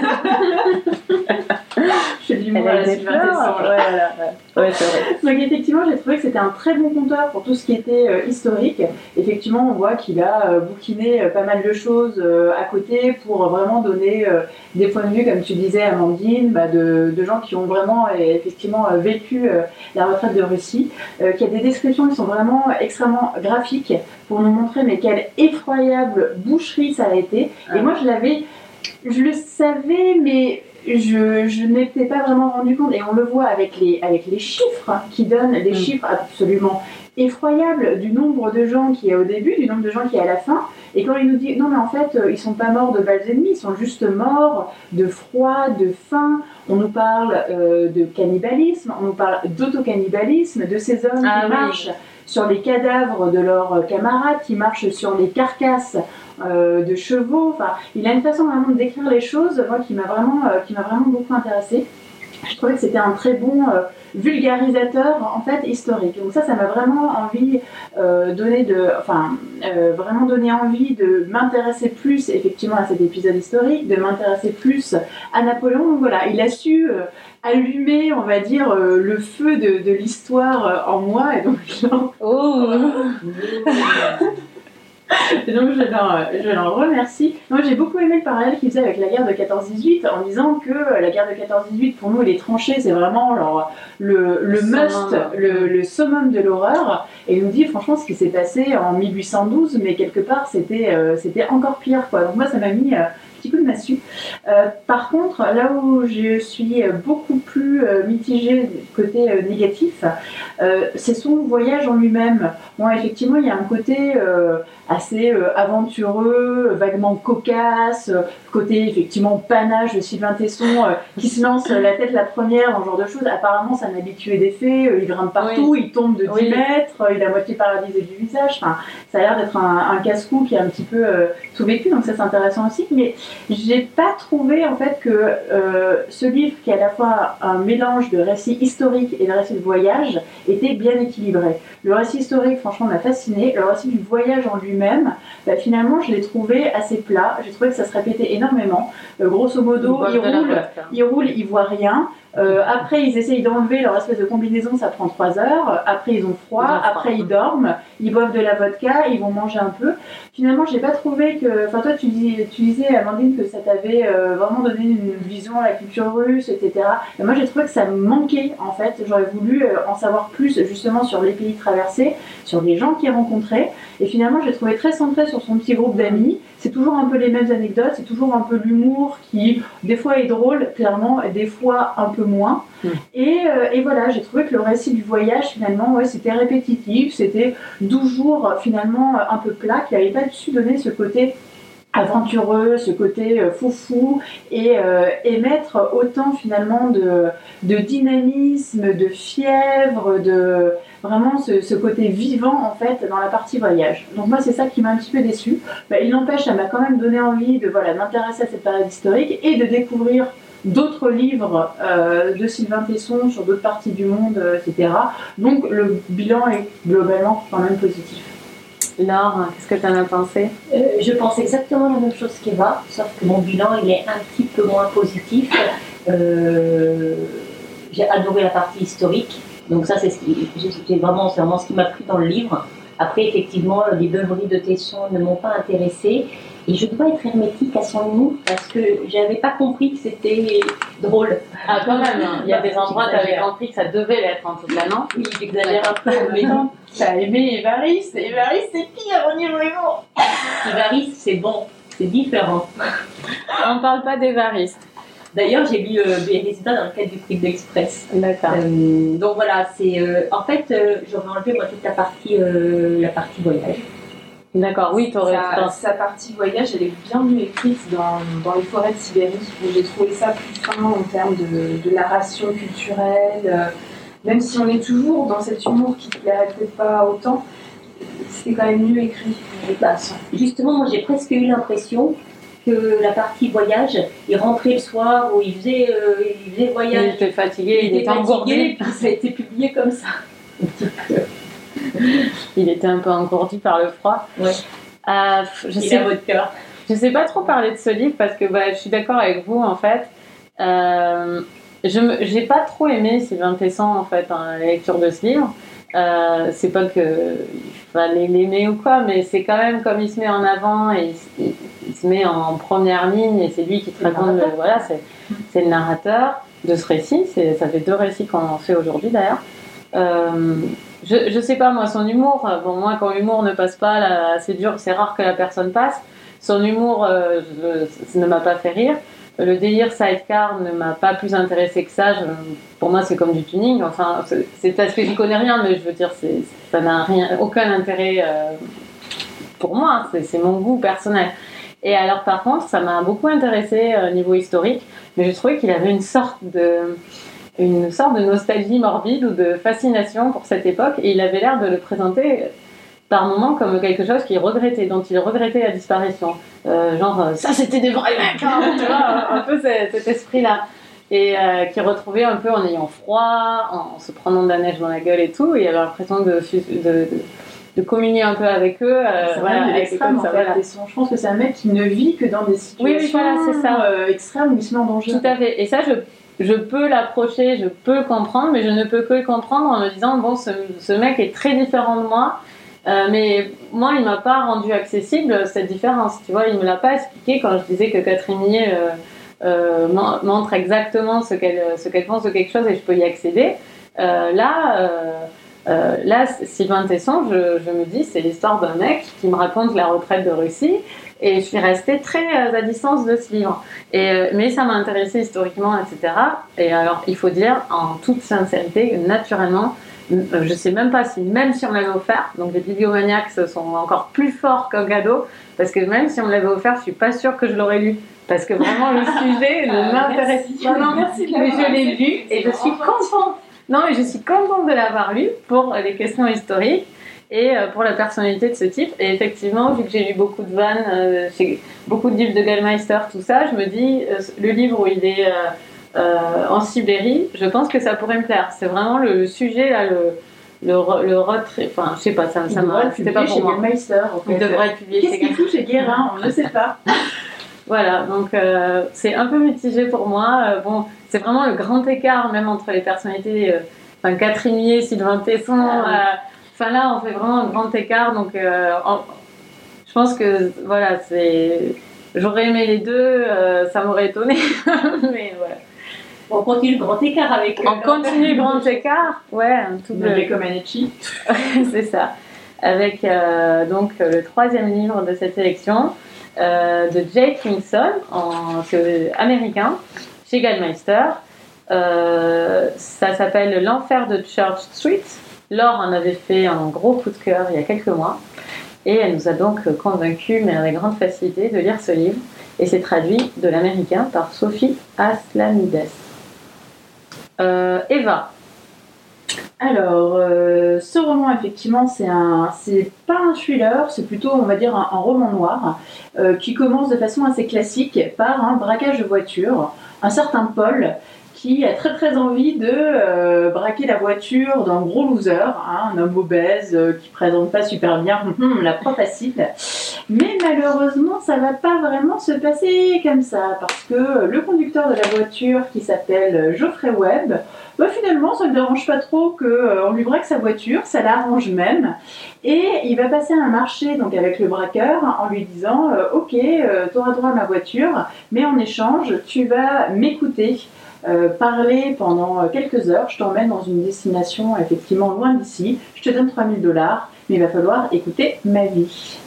Speaker 2: Je fais de l'humour
Speaker 1: Elle
Speaker 2: à la
Speaker 1: fleurs. Ouais, voilà, ouais. Ouais, c'est vrai.
Speaker 2: Donc effectivement, j'ai trouvé que c'était un très bon conteur pour tout ce qui était euh, historique. Effectivement, on voit qu'il a euh, bouquiné euh, pas mal de choses à côté pour vraiment donner des points de vue, comme tu disais, Amandine, bah, de, de gens qui ont vraiment effectivement vécu la retraite de Russie. Qu'il y a des descriptions qui sont vraiment extrêmement graphiques pour nous montrer mais quelle effroyable boucherie ça a été. Et
Speaker 1: Ah.
Speaker 2: moi, je l'avais, je le savais, mais je, je n'étais pas vraiment rendu compte. Et on le voit avec les, avec les chiffres hein, qui donnent des
Speaker 1: Mm.
Speaker 2: chiffres absolument effroyables du nombre de gens qui est au début, du nombre de gens qui est à la fin. Et quand il nous dit non, mais en fait, euh, ils sont pas morts de balles ennemies, ils sont juste morts de froid, de faim. On nous parle euh, de cannibalisme, on nous parle d'autocannibalisme, de ces hommes
Speaker 1: Ah
Speaker 2: qui
Speaker 1: oui.
Speaker 2: marchent sur les cadavres de leurs camarades, qui marchent sur les carcasses euh, de chevaux. Il a une façon vraiment de décrire les choses, qui m'a vraiment, euh, qui m'a vraiment beaucoup intéressée. Je trouvais que c'était un très bon euh, vulgarisateur en fait historique. Donc ça, ça m'a vraiment envie euh, donné de, enfin, euh, vraiment donné envie de m'intéresser plus effectivement à cet épisode historique, de m'intéresser plus à Napoléon. Donc voilà, il a su allumer, on va dire, le feu de, de l'histoire en moi et donc *laughs* genre,
Speaker 1: Oh *laughs*
Speaker 2: Et *laughs* donc je leur remercie. Moi j'ai beaucoup aimé le parallèle qu'il faisait avec la guerre de 14-18 en disant que euh, la guerre de 14-18 pour nous les tranchées c'est vraiment genre, le, must, le, le summum de l'horreur. Et il nous dit franchement ce qui s'est passé en 1812 mais quelque part c'était euh, c'était encore pire quoi. Donc moi ça m'a mis euh, un petit coup de massue. Euh, par contre là où je suis beaucoup plus euh, mitigée du côté euh, négatif c'est son voyage en lui-même. Bon effectivement il y a un côté... euh, assez euh, aventureux, vaguement cocasse, euh, côté effectivement panache de Sylvain Tesson euh, qui se lance euh, la tête la première dans ce genre de choses. Apparemment, c'est un habitué des faits, euh, il grimpe partout, il tombe de 10
Speaker 1: Oui.
Speaker 2: mètres, euh, il à moitié paralysé du visage. Enfin, ça a l'air d'être un, un casse-cou qui a un petit peu euh, tout vécu, donc ça c'est intéressant aussi. Mais j'ai pas trouvé en fait que euh, ce livre, qui est à la fois un mélange de récits historiques et de récits de voyage, était bien équilibré. Le récit historique, franchement, m'a fasciné. Le récit du voyage en lui-même, bah, finalement, je l'ai trouvé assez plat. J'ai trouvé que ça se répétait énormément. Euh, grosso modo, il roule,
Speaker 1: vodka.
Speaker 2: ils roulent, ils voient rien. Euh, après, ils essayent d'enlever leur espèce de combinaison, ça prend 3 heures. Après, ils ont froid.
Speaker 1: Ils ont froid.
Speaker 2: Après, ils dorment. Ils boivent de la vodka. Ils vont manger un peu. Finalement, j'ai pas trouvé que. Enfin, toi, tu, dis, tu disais, Amandine, que ça t'avait euh, vraiment donné une vision à la culture russe, etc. Et moi, j'ai trouvé que ça me manquait, en fait. J'aurais voulu euh, en savoir plus, justement, sur les pays traversés, sur les gens qu'il rencontrait. Et finalement, j'ai trouvé très centré sur son petit groupe d'amis. C'est toujours un peu les mêmes anecdotes. C'est toujours un peu l'humour qui, des fois, est drôle, clairement, et des fois, un peu moins.
Speaker 1: Mm.
Speaker 2: Et, euh, et voilà, j'ai trouvé que le récit du voyage, finalement, ouais, c'était répétitif. C'était toujours, finalement, un peu plat, qui n'avait pas su donner ce côté aventureux, ce côté euh, foufou et, euh, et mettre autant finalement de, de dynamisme, de fièvre, de vraiment ce, ce côté vivant en fait dans la partie voyage. Donc moi c'est ça qui m'a un petit peu déçu. Bah, il n'empêche, ça m'a quand même donné envie de voilà m'intéresser à cette période historique et de découvrir d'autres livres euh, de Sylvain Tesson sur d'autres parties du monde, euh, etc. Donc le bilan est globalement quand même positif.
Speaker 1: Laure, qu'est-ce que tu en as pensé?
Speaker 3: Euh, je pense exactement la même chose qu'Eva, sauf que mon bilan il est un petit peu moins positif. Euh, j'ai adoré la partie historique, donc ça c'est ce qui, vraiment, c'est vraiment ce qui m'a plu dans le livre. Après, effectivement, les beuveries de Tesson ne m'ont pas intéressée et je dois être hermétique à son humour parce que j'avais pas compris que c'était drôle.
Speaker 1: Ah, quand même, hein. il y a des endroits, tu avais
Speaker 3: J'exagère.
Speaker 1: compris que ça devait l'être en toute la non
Speaker 3: Oui, j'exagère un peu, mais
Speaker 2: T'as aimé Évariste Évariste c'est pire au niveau humour
Speaker 3: Ivaris, c'est bon, c'est différent.
Speaker 1: On parle pas d'Évariste.
Speaker 3: D'ailleurs, j'ai lu euh, des résultats dans le cadre du prix de l'Express.
Speaker 1: D'accord.
Speaker 3: Euh, donc voilà, c'est euh, en fait, euh, j'aurais enlevé moi toute la partie, euh, la partie voyage.
Speaker 1: D'accord, oui, tu aurais
Speaker 4: Sa, sa partie voyage, elle est bien mieux écrite dans, dans les forêts de Sibérie, où j'ai trouvé ça plus fin en termes de, de narration culturelle. euh, même si on est toujours dans cet humour qui ne plairait peut-être pas autant, c'est quand même mieux écrit. je pense.
Speaker 3: Justement, moi j'ai presque eu l'impression que la partie voyage, il rentrait le soir où il faisait, euh, il faisait
Speaker 1: Il
Speaker 3: voyage,
Speaker 1: était fatigué, il, était
Speaker 3: fatigué,
Speaker 1: engourdi.
Speaker 3: puis ça a été publié comme ça.
Speaker 1: Il était un peu engourdi par le froid.
Speaker 3: Ouais.
Speaker 1: Euh, je
Speaker 3: Il
Speaker 1: sais
Speaker 3: a votre cœur.
Speaker 1: Je sais pas trop parler de ce livre parce que bah, je suis d'accord avec vous en fait. Euh, je j'ai pas trop aimé Sylvain Tesson en fait, hein, la lecture de ce livre. Euh, c'est pas que il fallait l'aimer ou quoi, mais c'est quand même comme il se met en avant et il, se- il- il se met en première ligne et c'est lui qui te raconte. le- voilà, c'est le narrateur de ce récit. Ça fait deux récits qu'on en fait aujourd'hui d'ailleurs. Euh, je, je sais pas moi son humour. euh, Bon moi quand l'humour ne passe pas, c'est dur, c'est rare que la personne passe. Son humour euh, je- ne m'a pas fait rire. Le délire sidecar ne m'a pas plus intéressé que ça. Pour moi, c'est comme du tuning. Enfin, c'est- parce que j'y connais rien, mais je veux dire, ça n'a rien, aucun intérêt euh, pour moi. C'est mon goût personnel. Et alors, par contre, ça m'a beaucoup intéressé au niveau historique, mais je trouvais qu'il avait une sorte de une sorte de nostalgie morbide ou de fascination pour cette époque, et il avait l'air de le présenter par moments comme quelque chose qu'il regrettait, dont il regrettait la disparition. Euh, genre, euh, ça c'était des vrais mecs, hein, tu vois, un peu cet, cet esprit-là. Et euh, qui retrouvait un peu en ayant froid, en se prenant de la neige dans la gueule et tout, et avait l'impression de, de, de, de communier un peu avec eux. euh, voilà, avec eux
Speaker 2: l'extrême
Speaker 1: comme ça, voilà.
Speaker 2: Je pense que c'est un mec qui ne vit que dans des situations
Speaker 1: Oui, oui, voilà, ça.
Speaker 2: extrêmes où il se met en danger.
Speaker 1: Tout à fait. Et ça, je, je peux l'approcher, je peux comprendre, mais je ne peux que le comprendre en me disant bon, ce, ce mec est très différent de moi. Euh, mais moi, il m'a pas rendu accessible cette différence. Tu vois, il me l'a pas expliqué quand je disais que Catherine Millet euh, euh, mon- montre exactement ce qu'elle ce qu'elle pense de quelque chose et je peux y accéder. Euh, là, euh, euh, là, Sylvain Tesson, je, je me dis, c'est l'histoire d'un mec qui me raconte la retraite de Russie et je suis restée très euh, à distance de ce livre. Et, euh, mais ça m'a intéressé historiquement, etc. Et alors, il faut dire en toute sincérité naturellement, euh, je sais même pas si, même si on me l'avait offert, donc les bibliomaniacs sont encore plus forts qu'un cadeau, parce que même si on me l'avait offert, je suis pas sûre que je l'aurais lu. Parce que vraiment, le *laughs* sujet ne
Speaker 3: Ah,
Speaker 1: m'intéresse pas. Non,
Speaker 3: Merci de
Speaker 1: mais je l'ai lu et je suis contente. Non, mais je suis contente de l'avoir lu pour les questions historiques et euh, pour la personnalité de ce type. Et effectivement, vu que j'ai lu beaucoup de vannes, euh, beaucoup de livres de Gallmeister, tout ça, je me dis, euh, le livre où il est euh, en Sibérie, je pense que ça pourrait me plaire. C'est vraiment le sujet, là, le, le, le retrait. Enfin, je sais pas, ça,
Speaker 2: Il
Speaker 1: ça m'a. C'était pas
Speaker 2: chez
Speaker 1: pour moi.
Speaker 2: Gallmeister. en
Speaker 1: Il
Speaker 2: fait.
Speaker 1: devrait être publié
Speaker 2: Qu'est-ce
Speaker 1: chez
Speaker 2: qu'il fout chez Guérin? On ne *laughs* sait pas.
Speaker 1: Voilà, donc euh, c'est un peu mitigé pour moi. Euh, bon, c'est vraiment le grand écart même entre les personnalités. Enfin, Catherine Sylvain Tesson.
Speaker 2: Ah oui.
Speaker 1: Enfin là, on fait vraiment un grand écart. Donc, en- je pense que voilà, c'est. J'aurais aimé les deux, ça m'aurait étonné. *laughs* Mais voilà.
Speaker 3: On continue le grand écart avec eux.
Speaker 1: On continue le grand écart. Ouais, un tout le-
Speaker 2: comme *laughs*
Speaker 1: c'est ça. Avec euh, donc euh, le troisième livre de cette sélection euh, de Jake Kingston, en, américain, chez Gallmeister. Euh, ça s'appelle L'enfer de Church Street. Laure en avait fait un gros coup de cœur il y a quelques mois. Et elle nous a donc convaincus, mais avec grande facilité, de lire ce livre. Et c'est traduit de l'américain par Sophie Aslamides. Euh, Eva,
Speaker 2: Alors, euh, ce roman, effectivement, c'est un, c'est pas un thriller, c'est plutôt, on va dire, un, roman noir euh, qui commence de façon assez classique par un braquage de voiture. Un certain Paul qui a très très envie de euh, braquer la voiture d'un gros loser, hein, un homme obèse euh, qui présente pas super bien hum, la proie facile. Mais malheureusement, ça va pas vraiment se passer comme ça parce que le conducteur de la voiture qui s'appelle Geoffrey Webb bah, finalement, ça ne dérange pas trop qu'on lui braque sa voiture, ça l'arrange même. Et il va passer à un marché donc avec le braqueur en lui disant euh, Ok, tu auras droit à ma voiture, mais en échange, tu vas m'écouter. Euh, parler pendant euh, quelques heures, je t'emmène dans une destination effectivement loin d'ici, je te donne 3000 dollars, mais il va falloir écouter ma vie.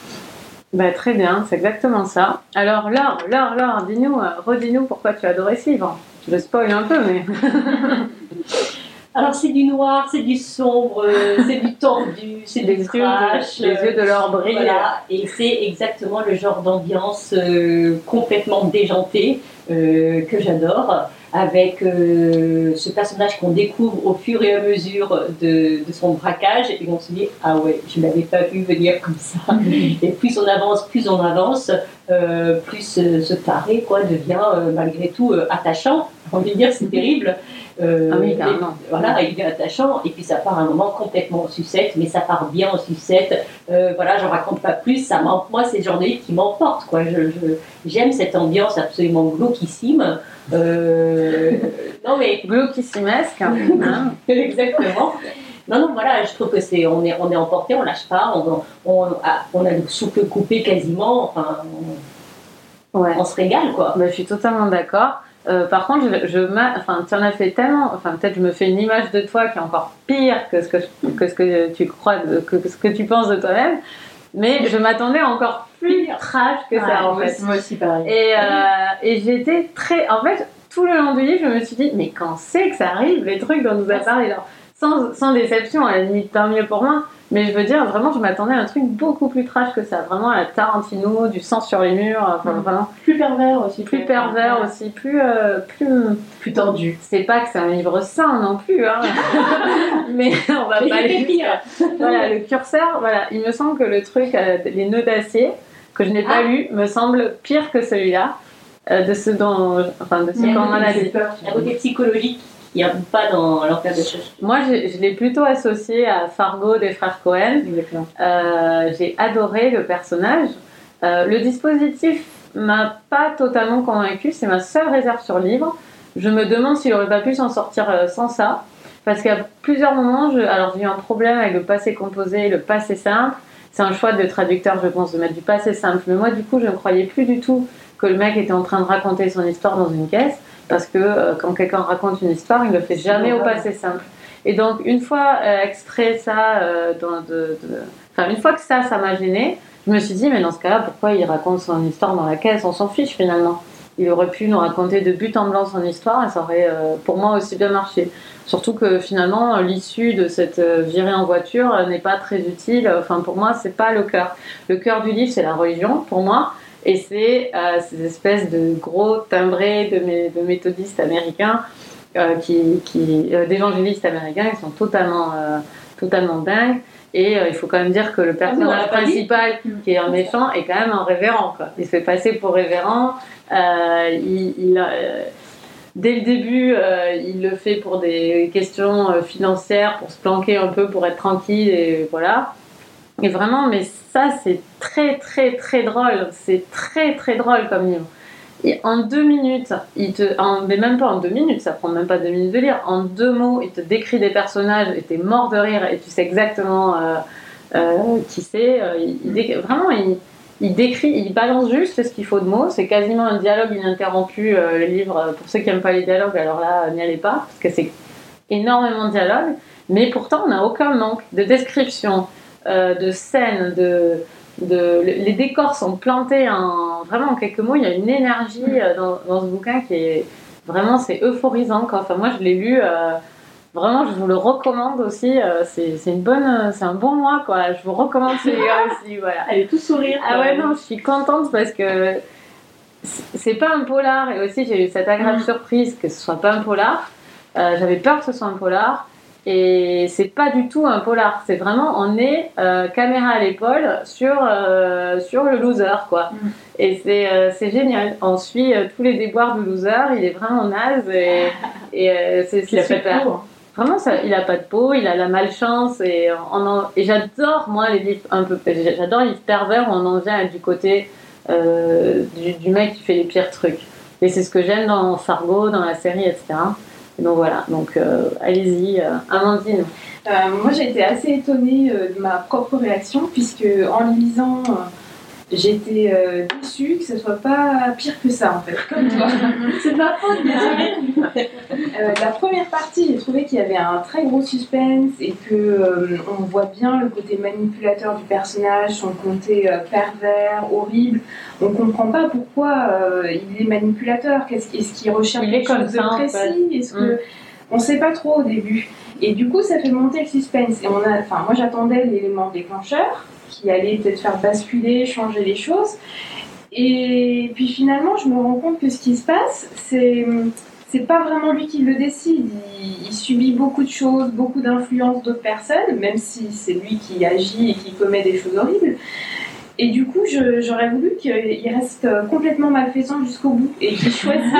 Speaker 1: Bah, très bien, c'est exactement ça. Alors, Laure, Laure, Laure, dis-nous, euh, redis-nous pourquoi tu as adoré ce livre. Je spoil un peu, mais. *laughs*
Speaker 3: Alors c'est du noir, c'est du sombre, c'est du tendu, c'est du
Speaker 1: de, les yeux de Laure brillent.
Speaker 3: Voilà, et c'est exactement le genre d'ambiance euh, complètement déjantée euh, que j'adore, avec euh, ce personnage qu'on découvre au fur et à mesure de, de son braquage, et on se dit ah ouais, je l'avais pas vu venir comme ça. *laughs* Et plus on avance, plus on avance, euh, plus euh, ce taré quoi devient euh, malgré tout attachant. J'ai envie de dire c'est terrible, Euh,
Speaker 1: Ah oui,
Speaker 3: et- voilà, il est attachant, et puis ça part un moment complètement en sucette, mais ça part bien en sucette. Euh, voilà, j'en raconte pas plus. Ça moi, c'est le genre de livre qui m'emporte, quoi. Je, je- j'aime cette ambiance absolument glauquissime. Euh, *laughs* non, mais
Speaker 1: Glauquissimesque. hein. *laughs*
Speaker 3: exactement. Non, non, voilà, je trouve que c'est, on est, on est emporté, on lâche pas, on, on, a, on a le souffle coupé quasiment, enfin, on,
Speaker 1: Ouais.
Speaker 3: on se régale, quoi.
Speaker 1: Bah, je suis totalement d'accord. Euh, par contre, je, je m'a- enfin, tu en as fait tellement, enfin, peut-être je me fais une image de toi qui est encore pire que ce que, je- que, ce que tu crois, de- que, que ce que tu penses de toi-même, mais je m'attendais encore plus trash que ça, en fait.
Speaker 2: Moi aussi, pareil.
Speaker 1: Et, euh, et j'étais très. En fait, tout le long du livre, je me suis dit, mais quand c'est que ça arrive, les trucs dont nous a parlé alors, sans, sans déception, à la limite, tant mieux pour moi. Mais je veux dire, vraiment, je m'attendais à un truc beaucoup plus trash que ça. Vraiment à la Tarantino, du sang sur les murs, enfin,
Speaker 2: Mm.
Speaker 1: vraiment.
Speaker 2: Plus pervers aussi.
Speaker 1: Plus pervers aussi, plus. euh, plus...
Speaker 2: Plus tordu.
Speaker 1: C'est pas que c'est un livre sain non plus, hein. *laughs* mais on va
Speaker 3: Mais
Speaker 1: pas aller
Speaker 3: pire.
Speaker 1: voilà, le curseur, voilà, il me semble que le truc, euh, les nœuds d'acier, que je n'ai pas
Speaker 3: Ah.
Speaker 1: lu, me semble pire que celui-là, euh, de ce dont, enfin, de ce
Speaker 3: Mm.
Speaker 1: qu'on en a dit.
Speaker 3: Un côté psychologique qui n'y a pas dans l'enfer de Cherche.
Speaker 1: Moi, je l'ai plutôt associé à Fargo des frères Cohen. Euh, j'ai adoré le personnage. Euh, le dispositif m'a pas totalement convaincu, c'est ma seule réserve sur le livre. Je me demande s'il aurait pas pu s'en sortir euh, sans ça. Parce qu'à plusieurs moments, je... alors j'ai eu un problème avec le passé composé et le passé simple. C'est un choix de traducteur, je pense, de mettre du passé simple. Mais moi, du coup, je ne croyais plus du tout que le mec était en train de raconter son histoire dans une caisse. Parce que euh, quand quelqu'un raconte une histoire, il ne le fait jamais au passé simple. Et donc, une fois euh, extrait ça, euh, dans de, de- enfin, une fois que ça, ça m'a gêné, je me suis dit, mais dans ce cas-là, pourquoi il raconte son histoire dans la caisse? On s'en fiche finalement. Il aurait pu nous raconter de but en blanc son histoire et ça aurait, pour moi, aussi bien marché. Surtout que finalement, l'issue de cette virée en voiture n'est pas très utile. Enfin, pour moi, c'est pas le cœur. Le cœur du livre, c'est la religion, pour moi. Et c'est euh, ces espèces de gros timbrés de, mé- de méthodistes américains, euh, qui, qui, euh, d'évangélistes américains, qui sont totalement, totalement dingues. Et il faut quand même dire que le
Speaker 3: Ah
Speaker 1: personnage principal, qui est un méchant, est quand même un révérend. Quoi. Il se fait passer pour révérend. Il, dès le début, euh, il le fait pour des questions euh, financières, pour se planquer un peu, pour être tranquille, et voilà. Et vraiment, mais ça, c'est très, très, très drôle. C'est très, très drôle comme livre. Et en deux minutes, il te, mais même pas en deux minutes, ça prend même pas deux minutes de lire. En deux mots, il te décrit des personnages et t'es mort de rire et tu sais exactement euh, euh, qui c'est. Euh, vraiment, il, décrit, il balance juste ce qu'il faut de mots. C'est quasiment un dialogue ininterrompu, le livre. Pour ceux qui n'aiment pas les dialogues, alors là, n'y allez pas, parce que c'est énormément de dialogues. Mais pourtant, on n'a aucun manque de description, euh, de scènes, de, de, le- les décors sont plantés en vraiment en quelques mots. Il y a une énergie euh, dans, dans ce bouquin qui est vraiment c'est euphorisant. Quoi. Enfin, moi, je l'ai lu. euh, vraiment, je vous le recommande aussi. euh, c'est une bonne, c'est un bon mois, quoi. Je vous recommande celui-là *laughs* aussi. Voilà.
Speaker 2: Elle est tout sourire.
Speaker 1: Ah ouais, non, je suis contente parce que c'est pas un polar et aussi j'ai eu cette agréable surprise que ce soit pas un polar. Euh, J'avais peur que ce soit un polar et c'est pas du tout un polar. C'est vraiment, on est euh, caméra à l'épaule sur, euh, sur le loser quoi.
Speaker 2: Mm.
Speaker 1: Et c'est euh, c'est génial. On suit tous les déboires du loser, il est vraiment naze et, *laughs* et c'est c'est super.
Speaker 2: peau, hein.
Speaker 1: Vraiment, ça, il a pas de peau, il a la malchance et, on en- et j'adore moi les livres un peu, j'adore les livres pervers où on en vient du côté du, du mec qui fait les pires trucs. Et c'est ce que j'aime dans Fargo, dans la série, etc. Donc voilà, donc euh, allez-y, euh, Amandine.
Speaker 4: Euh, moi, j'ai été assez étonnée euh, de ma propre réaction, puisque en lisant, j'étais euh, déçue que ce soit pas pire que ça, en fait, comme toi. *laughs*
Speaker 3: C'est de ma faute, désolée.
Speaker 4: Euh, la première partie, j'ai trouvé qu'il y avait un très gros suspense et que euh, on voit bien le côté manipulateur du personnage, son côté euh, pervers, horrible. On comprend pas pourquoi euh, il est manipulateur. Qu'est-ce qu'il recherche
Speaker 1: Il est
Speaker 4: quelque chose de
Speaker 1: ça, en
Speaker 4: précis? Est-ce
Speaker 1: Mm.
Speaker 4: que on sait pas trop au début Et du coup, ça fait monter le suspense. Et on a, enfin, moi, j'attendais l'élément déclencheur qui allait peut-être faire basculer, changer les choses. Et puis finalement, je me rends compte que ce qui se passe, c'est c'est pas vraiment lui qui le décide. Il, il subit beaucoup de choses, beaucoup d'influences d'autres personnes, même si c'est lui qui agit et qui commet des choses horribles. et du coup, j'aurais voulu qu'il reste complètement malfaisant jusqu'au bout et qu'il *laughs* choisisse.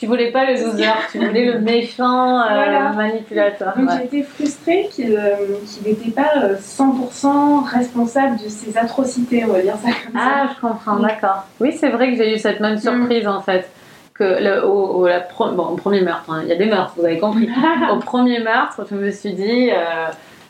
Speaker 1: Tu voulais pas le loser, tu voulais le méchant euh,
Speaker 4: Voilà.
Speaker 1: manipulateur.
Speaker 4: Donc
Speaker 1: ouais.
Speaker 4: j'ai été frustrée qu'il euh, n'était pas euh, 100% responsable de ses atrocités, on va dire ça comme ça.
Speaker 1: Ah, je comprends, d'accord. Oui, c'est vrai que j'ai eu cette même surprise en fait. Que le, au, au- la pro- bon, au premier meurtre, hein, il y a des meurtres, vous avez compris. *laughs* au premier meurtre, je me suis dit. euh,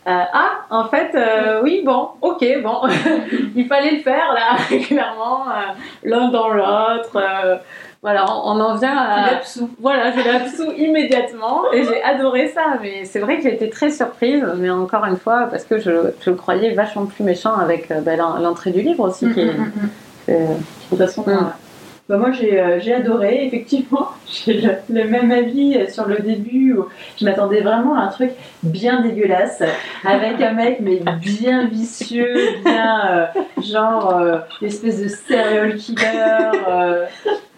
Speaker 1: euh, ah, en fait, euh, oui, bon, ok, bon, *laughs* il fallait le faire là, *laughs* clairement, euh, l'un dans l'autre. Voilà, on, on en vient à. Voilà, j'ai l'absous immédiatement et j'ai adoré ça. Mais c'est vrai que j'ai été très surprise, mais encore une fois, parce que je, je le croyais vachement plus méchant avec euh, bah, l'en- l'entrée du livre aussi, qui est.
Speaker 2: De toute façon,
Speaker 1: Mm.
Speaker 2: bah, moi j'ai euh, adoré, effectivement. *laughs* J'ai le, le même avis euh, sur le début où je m'attendais vraiment à un truc bien dégueulasse, avec un mec mais bien vicieux, bien euh, genre euh, espèce de serial killer.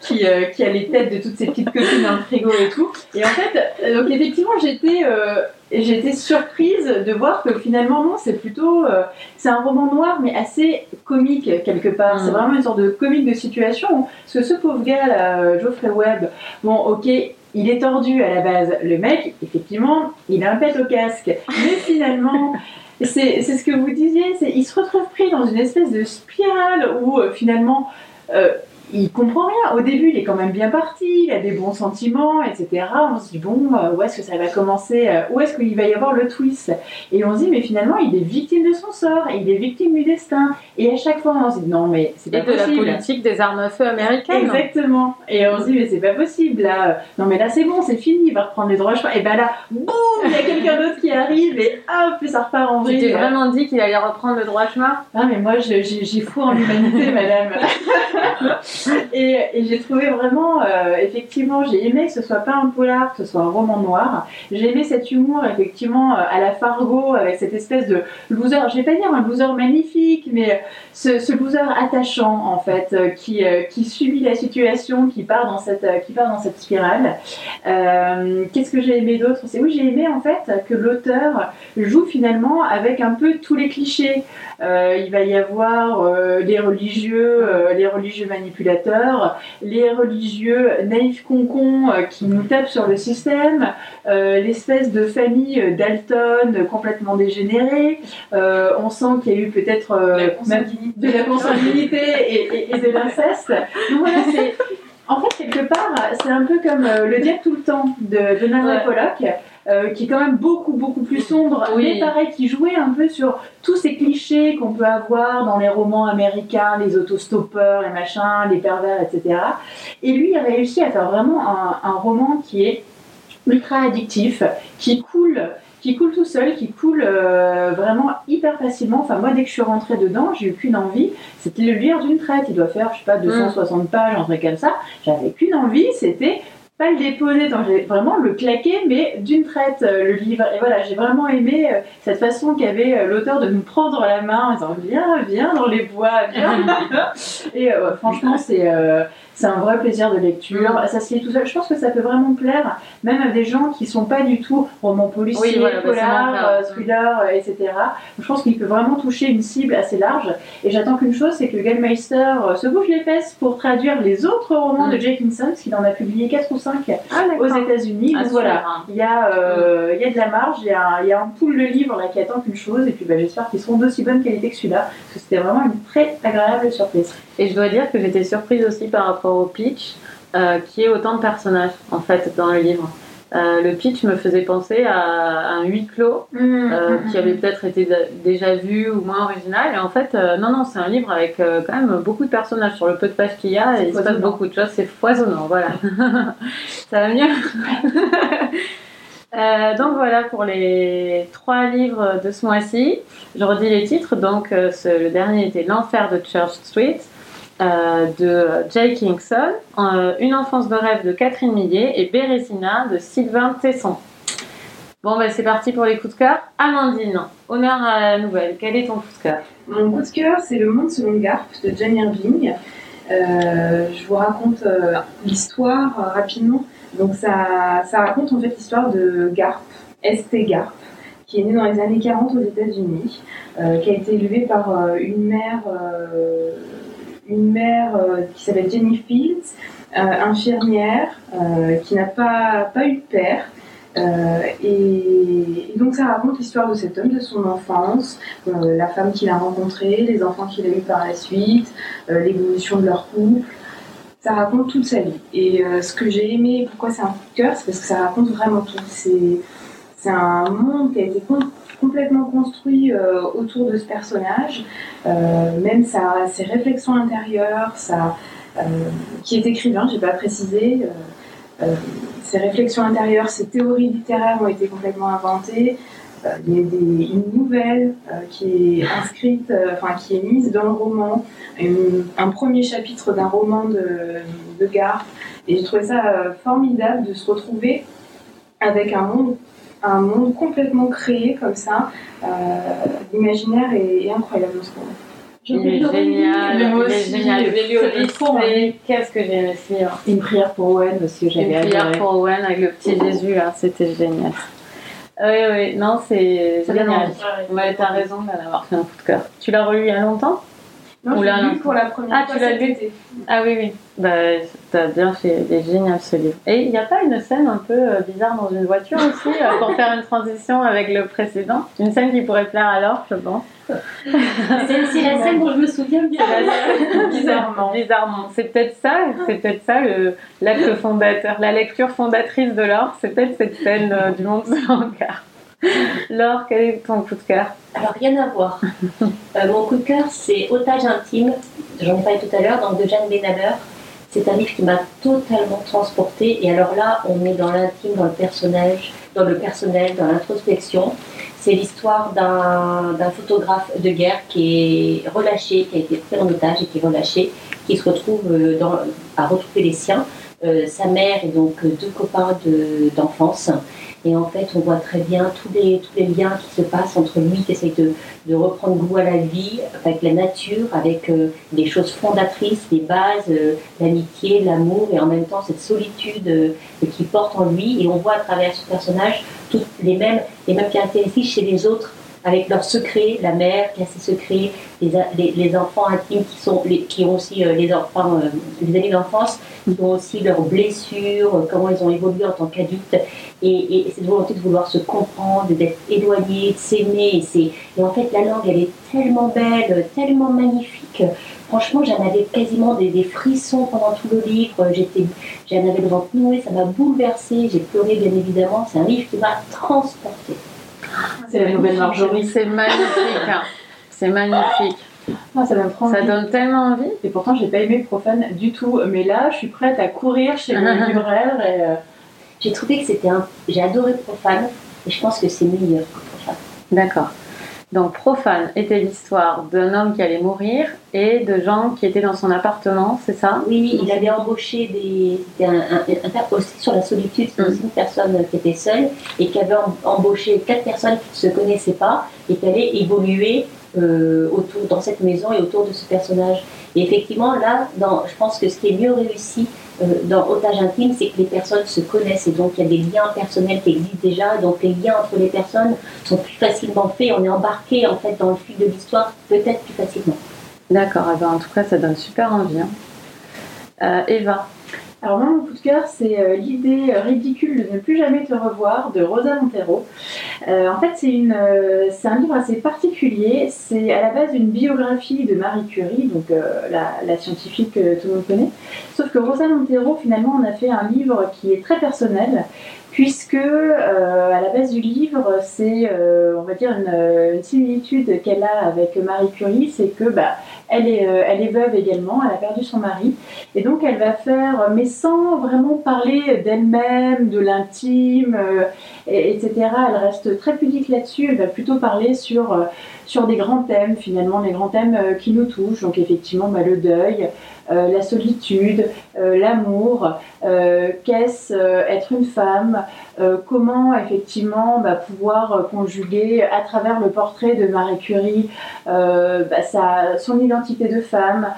Speaker 2: Qui, euh, qui a les têtes de toutes ces petites copines dans le frigo et tout. Et en fait, euh, donc effectivement, j'étais euh, j'étais surprise de voir que finalement, non, c'est plutôt. euh, c'est un roman noir, mais assez comique quelque part. C'est vraiment une sorte de comique de situation. Parce que ce pauvre gars, là, Geoffrey Webb, bon, ok. Il est tordu à la base. Le mec, effectivement, il a un pet au casque. Mais finalement, c'est ce que vous disiez, il se retrouve pris dans une espèce de spirale où finalement euh, il comprend rien. Au début, il est quand même bien parti, il a des bons sentiments, etc. On se dit bon, euh, où est-ce que ça va commencer euh, Où est-ce qu'il va y avoir le twist? Et on se dit mais finalement, il est victime de son sort, et il est victime du destin. Et à chaque fois, on se dit non mais c'est
Speaker 1: Et
Speaker 2: pas
Speaker 1: de la
Speaker 2: possible.
Speaker 1: politique des armes à feu américaines.
Speaker 2: Exactement. Et on se dit, mais c'est pas possible, là. Non, mais là, c'est bon, c'est fini, il va reprendre les droits. Et ben là, boum, il y a quelqu'un d'autre qui arrive, et hop, ça repart en
Speaker 1: Tu
Speaker 2: vrille.
Speaker 1: t'es vraiment dit qu'il allait reprendre le droit chemin
Speaker 2: Ah, mais moi, j'ai foi en l'humanité, madame. *laughs* *laughs* et j'ai trouvé vraiment, euh, effectivement, j'ai aimé que ce soit pas un polar, que ce soit un roman noir. J'ai aimé cet humour, effectivement, euh, à la Fargo, avec cette espèce de loser, je vais pas dire un loser magnifique, mais ce, loser attachant, en fait, euh, qui, subit la situation, qui part dans cette, qui part dans cette spirale. Qu'est-ce que j'ai aimé d'autre? C'est oui, j'ai aimé, en fait, que l'auteur joue finalement avec un peu tous les clichés. Il va y avoir les religieux, les religieux manipulateurs, les religieux naïfs concons euh, qui nous tapent sur le système, euh, l'espèce de famille Dalton complètement dégénérée. Euh, on sent qu'il y a eu peut-être de la consanguinité et, et- et de l'inceste. Donc voilà, c'est en fait quelque part c'est un peu comme euh, le diable tout le temps de, de
Speaker 1: Ouais.
Speaker 2: Pollock. Euh, qui est quand même beaucoup beaucoup plus sombre,
Speaker 1: Oui.
Speaker 2: mais pareil, qui jouait un peu sur tous ces clichés qu'on peut avoir dans les romans américains, les autostoppeurs, les machins, les pervers, etc. Et lui, il a réussi à faire vraiment un, un roman qui est ultra addictif, qui coule, qui coule tout seul, qui coule euh, vraiment hyper facilement. Enfin, moi, dès que je suis rentrée dedans, j'ai eu qu'une envie, c'était le lire d'une traite. Il doit faire, je sais pas, 260 pages, un truc comme ça. J'avais qu'une envie, c'était pas le déposer, donc j'ai vraiment le claquer, mais d'une traite, euh, le livre. Et voilà, j'ai vraiment aimé euh, cette façon qu'avait euh, l'auteur de nous prendre la main en disant viens, viens dans les bois, viens. *laughs* Et franchement, c'est c'est un vrai plaisir de lecture. Ça se lit tout seul. Je pense que ça peut vraiment plaire, même à des gens qui sont pas du tout romans policiers,
Speaker 1: Oui, voilà, bah,
Speaker 2: polar,
Speaker 1: cas.
Speaker 2: euh, thriller, euh, etc. Donc, je pense qu'il peut vraiment toucher une cible assez large. Et j'attends qu'une chose, c'est que Gallmeister euh, se bouge les fesses pour traduire les autres romans
Speaker 1: Mm.
Speaker 2: de Jackinson, parce qu'il en a publié 4 ou 5
Speaker 1: Ah,
Speaker 2: aux États-Unis.
Speaker 1: Ah,
Speaker 2: Donc voilà, il y, a, euh, il y a de la marge, il y a, un- il y a un pool de livres là qui attend qu'une chose, et puis bah, j'espère qu'ils seront d'aussi bonne qualité que celui-là, parce que c'était vraiment une très agréable surprise.
Speaker 1: Et je dois dire que j'étais surprise aussi par rapport au pitch, euh, qui est autant de personnages en fait dans le livre. Euh, le pitch me faisait penser à un huis clos euh, qui avait peut-être été déjà vu ou moins original. Et en fait, non, non, c'est un livre avec quand même beaucoup de personnages sur le peu de pages qu'il y a. Et il se passe beaucoup de choses. C'est foisonnant, voilà. *laughs* Ça va mieux? *laughs* Euh, donc voilà pour les trois livres de ce mois-ci. Je redis les titres. Donc euh, ce- le dernier était L'enfer de Church Street euh, de Jay Kingston, euh, Une enfance de rêve de Catherine Millet et Bérésina de Sylvain Tesson. Bon, ben c'est parti pour les coups de cœur. Amandine, honneur à la nouvelle. Quel est ton coup de cœur?
Speaker 4: Mon coup de cœur, c'est Le Monde selon Garp de Jane Irving. Euh, je vous raconte l'histoire rapidement. Donc ça, ça raconte en fait l'histoire de Garp, St. Garp, qui est né dans les années 40 aux États-Unis, qui a été élevé par une mère, une mère qui s'appelle Jenny Fields, infirmière, qui n'a pas, pas eu de père. Euh, et, donc ça raconte l'histoire de cet homme, de son enfance, euh, la femme qu'il a rencontrée, les enfants qu'il a eus par la suite, euh, l'évolution de leur couple. Ça raconte toute sa vie. Et ce que j'ai aimé, pourquoi c'est un coup de cœur, c'est parce que ça raconte vraiment tout. C'est un monde qui a été complètement construit autour de ce personnage, même sa, ses réflexions intérieures, sa, qui est écrivain, j'ai pas précisé ces réflexions intérieures, ces théories littéraires ont été complètement inventées. Euh, il y a une nouvelle euh, qui est inscrite, euh, enfin qui est mise dans le roman, un premier chapitre d'un roman de, de. Et j'ai trouvé ça formidable de se retrouver avec un monde, un monde complètement créé comme ça. L'imaginaire est, incroyable en ce moment.
Speaker 1: Il est génial, il est génial. Qu'est-ce que j'ai aimé ce livre
Speaker 2: Une prière pour Owen aussi, j'avais
Speaker 1: Une prière pour Owen avec le petit Jésus, là, c'était génial. Oui, oui, non, c'est génial. Ouais, t'as raison d'avoir fait un coup de cœur. Tu l'as relu il y a longtemps?
Speaker 4: Non, lu pour la première
Speaker 1: ah,
Speaker 4: fois.
Speaker 1: Ah, tu l'as lu Ah oui, oui. Bah, t'as bien fait. Il est génial ce livre. Et il n'y a pas une scène un peu euh, bizarre dans une voiture aussi, euh, pour *laughs* faire une transition avec le précédent? Une scène qui pourrait plaire à Laure, je pense.
Speaker 3: c'est la scène dont je me souviens bien. *laughs*
Speaker 1: Bizarrement. Bizarrement. C'est peut-être ça, c'est peut-être ça l'acte fondateur, la lecture fondatrice de Laure, c'est peut-être cette scène euh, du monde sans cœur. *laughs* Laure, quel est ton coup de cœur?
Speaker 3: Alors, rien à voir. *laughs* Euh, mon coup de cœur, c'est Otage intime, j'en ai parlé tout à l'heure, donc de Jeanne Benaber. C'est un livre qui m'a totalement transportée. Et alors là, on est dans l'intime, dans le personnage, dans le personnel, dans l'introspection. C'est l'histoire d'un photographe de guerre qui est relâché, qui a été pris en otage et qui est relâché, qui se retrouve euh, dans, à retrouver les siens. Euh, sa mère et donc deux copains d'enfance. Et en fait, on voit très bien tous les, tous les liens qui se passent entre lui qui essaye de, de reprendre goût à la vie, avec la nature, avec euh, des choses fondatrices, des bases, euh, l'amitié, l'amour, et en même temps cette solitude euh, qui porte en lui. Et on voit à travers ce personnage toutes les mêmes, les mêmes caractéristiques chez les autres avec leurs secrets, la mère qui a ses secrets, les, enfants intimes qui, sont, qui ont aussi les enfants, les amis d'enfance, qui ont aussi leurs blessures, comment ils ont évolué en tant qu'adultes et, cette volonté de vouloir se comprendre, d'être éloigné, de s'aimer. Et, et, en fait, la langue, elle est tellement belle, tellement magnifique. Franchement, j'en avais quasiment des, frissons pendant tout le livre. J'en avais le ventre noué, ça m'a bouleversée. J'ai pleuré, bien évidemment. C'est un livre qui m'a transportée.
Speaker 1: C'est la nouvelle Marjorie. C'est magnifique. Hein. C'est magnifique.
Speaker 2: Ah, ça,
Speaker 1: ça donne tellement envie.
Speaker 2: Et pourtant, j'ai pas aimé Profane du tout. Mais là, je suis prête à courir chez le *laughs* libraire et. Euh,
Speaker 3: j'ai trouvé que c'était un. J'ai adoré Profane et je pense que c'est meilleur que Profane.
Speaker 1: D'accord. Donc Profane était l'histoire d'un homme qui allait mourir et de gens qui étaient dans son appartement, c'est ça?
Speaker 3: Oui, il avait embauché des. C'était un, un, aussi sur la solitude, c'est une personne qui était seule et qui avait embauché quatre personnes qui ne se connaissaient pas et qui allaient évoluer euh, autour, dans cette maison et autour de ce personnage. Et effectivement, là, dans, je pense que ce qui est mieux réussi dans Otage intime, c'est que les personnes se connaissent et donc il y a des liens personnels qui existent déjà. Donc les liens entre les personnes sont plus facilement faits. On est embarqué en fait dans le fil de l'histoire peut-être plus facilement.
Speaker 1: D'accord. Eh ben, en tout cas, ça donne super envie. Hein. Euh, Eva.
Speaker 4: Alors moi, mon coup de cœur, c'est euh, l'idée ridicule de ne plus jamais te revoir de Rosa Montero. Euh, en fait, c'est euh, un livre assez particulier. C'est à la base une biographie de Marie Curie, donc la, la, scientifique que tout le monde connaît. Sauf que Rosa Montero, finalement, on a fait un livre qui est très personnel, puisque à la base du livre, c'est, on va dire, une, similitude qu'elle a avec Marie Curie, c'est que bah, elle est, elle est veuve également, elle a perdu son mari, et donc elle va faire, mais sans vraiment parler d'elle-même, de l'intime, euh, etc. Elle reste très pudique là-dessus. Elle va plutôt parler sur, euh, des grands thèmes, finalement, les grands thèmes euh, qui nous touchent. Donc, effectivement, bah, le deuil, la solitude, l'amour, qu'est-ce être une femme,
Speaker 2: euh, comment effectivement bah, pouvoir euh, conjuguer à travers le portrait de Marie Curie euh, bah, sa, son identité de femme,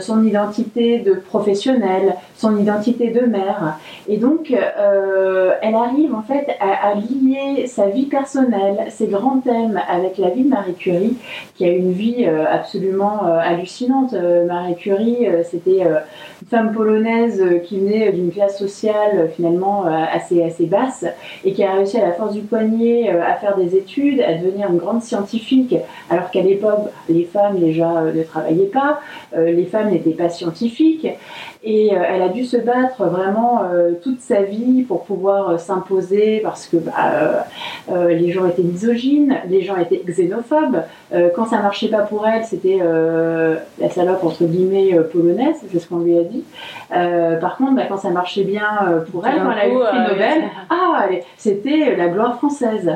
Speaker 2: son identité de professionnelle, son identité de mère. Et donc, elle arrive en fait à, lier sa vie personnelle, ses grands thèmes avec la vie de Marie Curie, qui a une vie absolument hallucinante. Marie Curie, c'était une femme polonaise qui venait d'une classe sociale finalement assez, assez basse et qui a réussi à la force du poignet euh, à faire des études, à devenir une grande scientifique, alors qu'à l'époque, les femmes déjà euh, ne travaillaient pas, euh, les femmes n'étaient pas scientifiques, et elle a dû se battre vraiment toute sa vie pour pouvoir s'imposer parce que bah, les gens étaient misogynes, les gens étaient xénophobes. quand ça marchait pas pour elle, c'était la salope entre guillemets polonaise, c'est ce qu'on lui a dit. par contre, bah, quand ça marchait bien pour elle, quand elle a eu le prix Nobel, ah c'était la gloire française.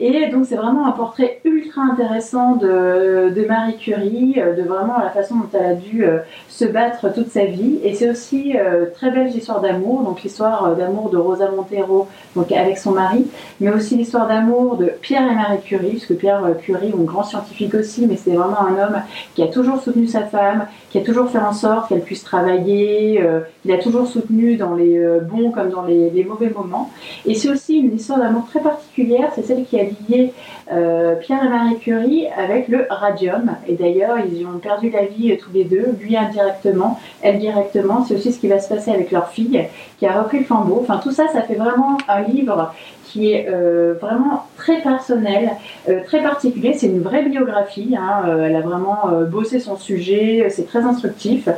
Speaker 2: Et donc c'est vraiment un portrait ultra intéressant de, de, Marie Curie, euh, de vraiment la façon dont elle a dû euh, se battre toute sa vie. Et c'est aussi euh, très belle histoire d'amour, donc l'histoire d'amour de Rosa Montero, donc avec son mari, mais aussi l'histoire d'amour de Pierre et Marie Curie, puisque Pierre Curie, un grand scientifique aussi, mais c'est vraiment un homme qui a toujours soutenu sa femme, qui a toujours fait en sorte qu'elle puisse travailler, il a toujours soutenu dans les bons comme dans les, mauvais moments. Et c'est aussi une histoire d'amour très particulière, c'est celle qui a lié euh, Pierre et Marie Curie avec le radium. Et d'ailleurs, ils ont perdu la vie euh, tous les deux, lui indirectement, elle directement. C'est aussi ce qui va se passer avec leur fille, qui a repris le flambeau. Enfin, tout ça, ça fait vraiment un livre qui est euh, vraiment très personnel, très particulier. C'est une vraie biographie. Hein. elle a vraiment bossé son sujet. C'est très instructif.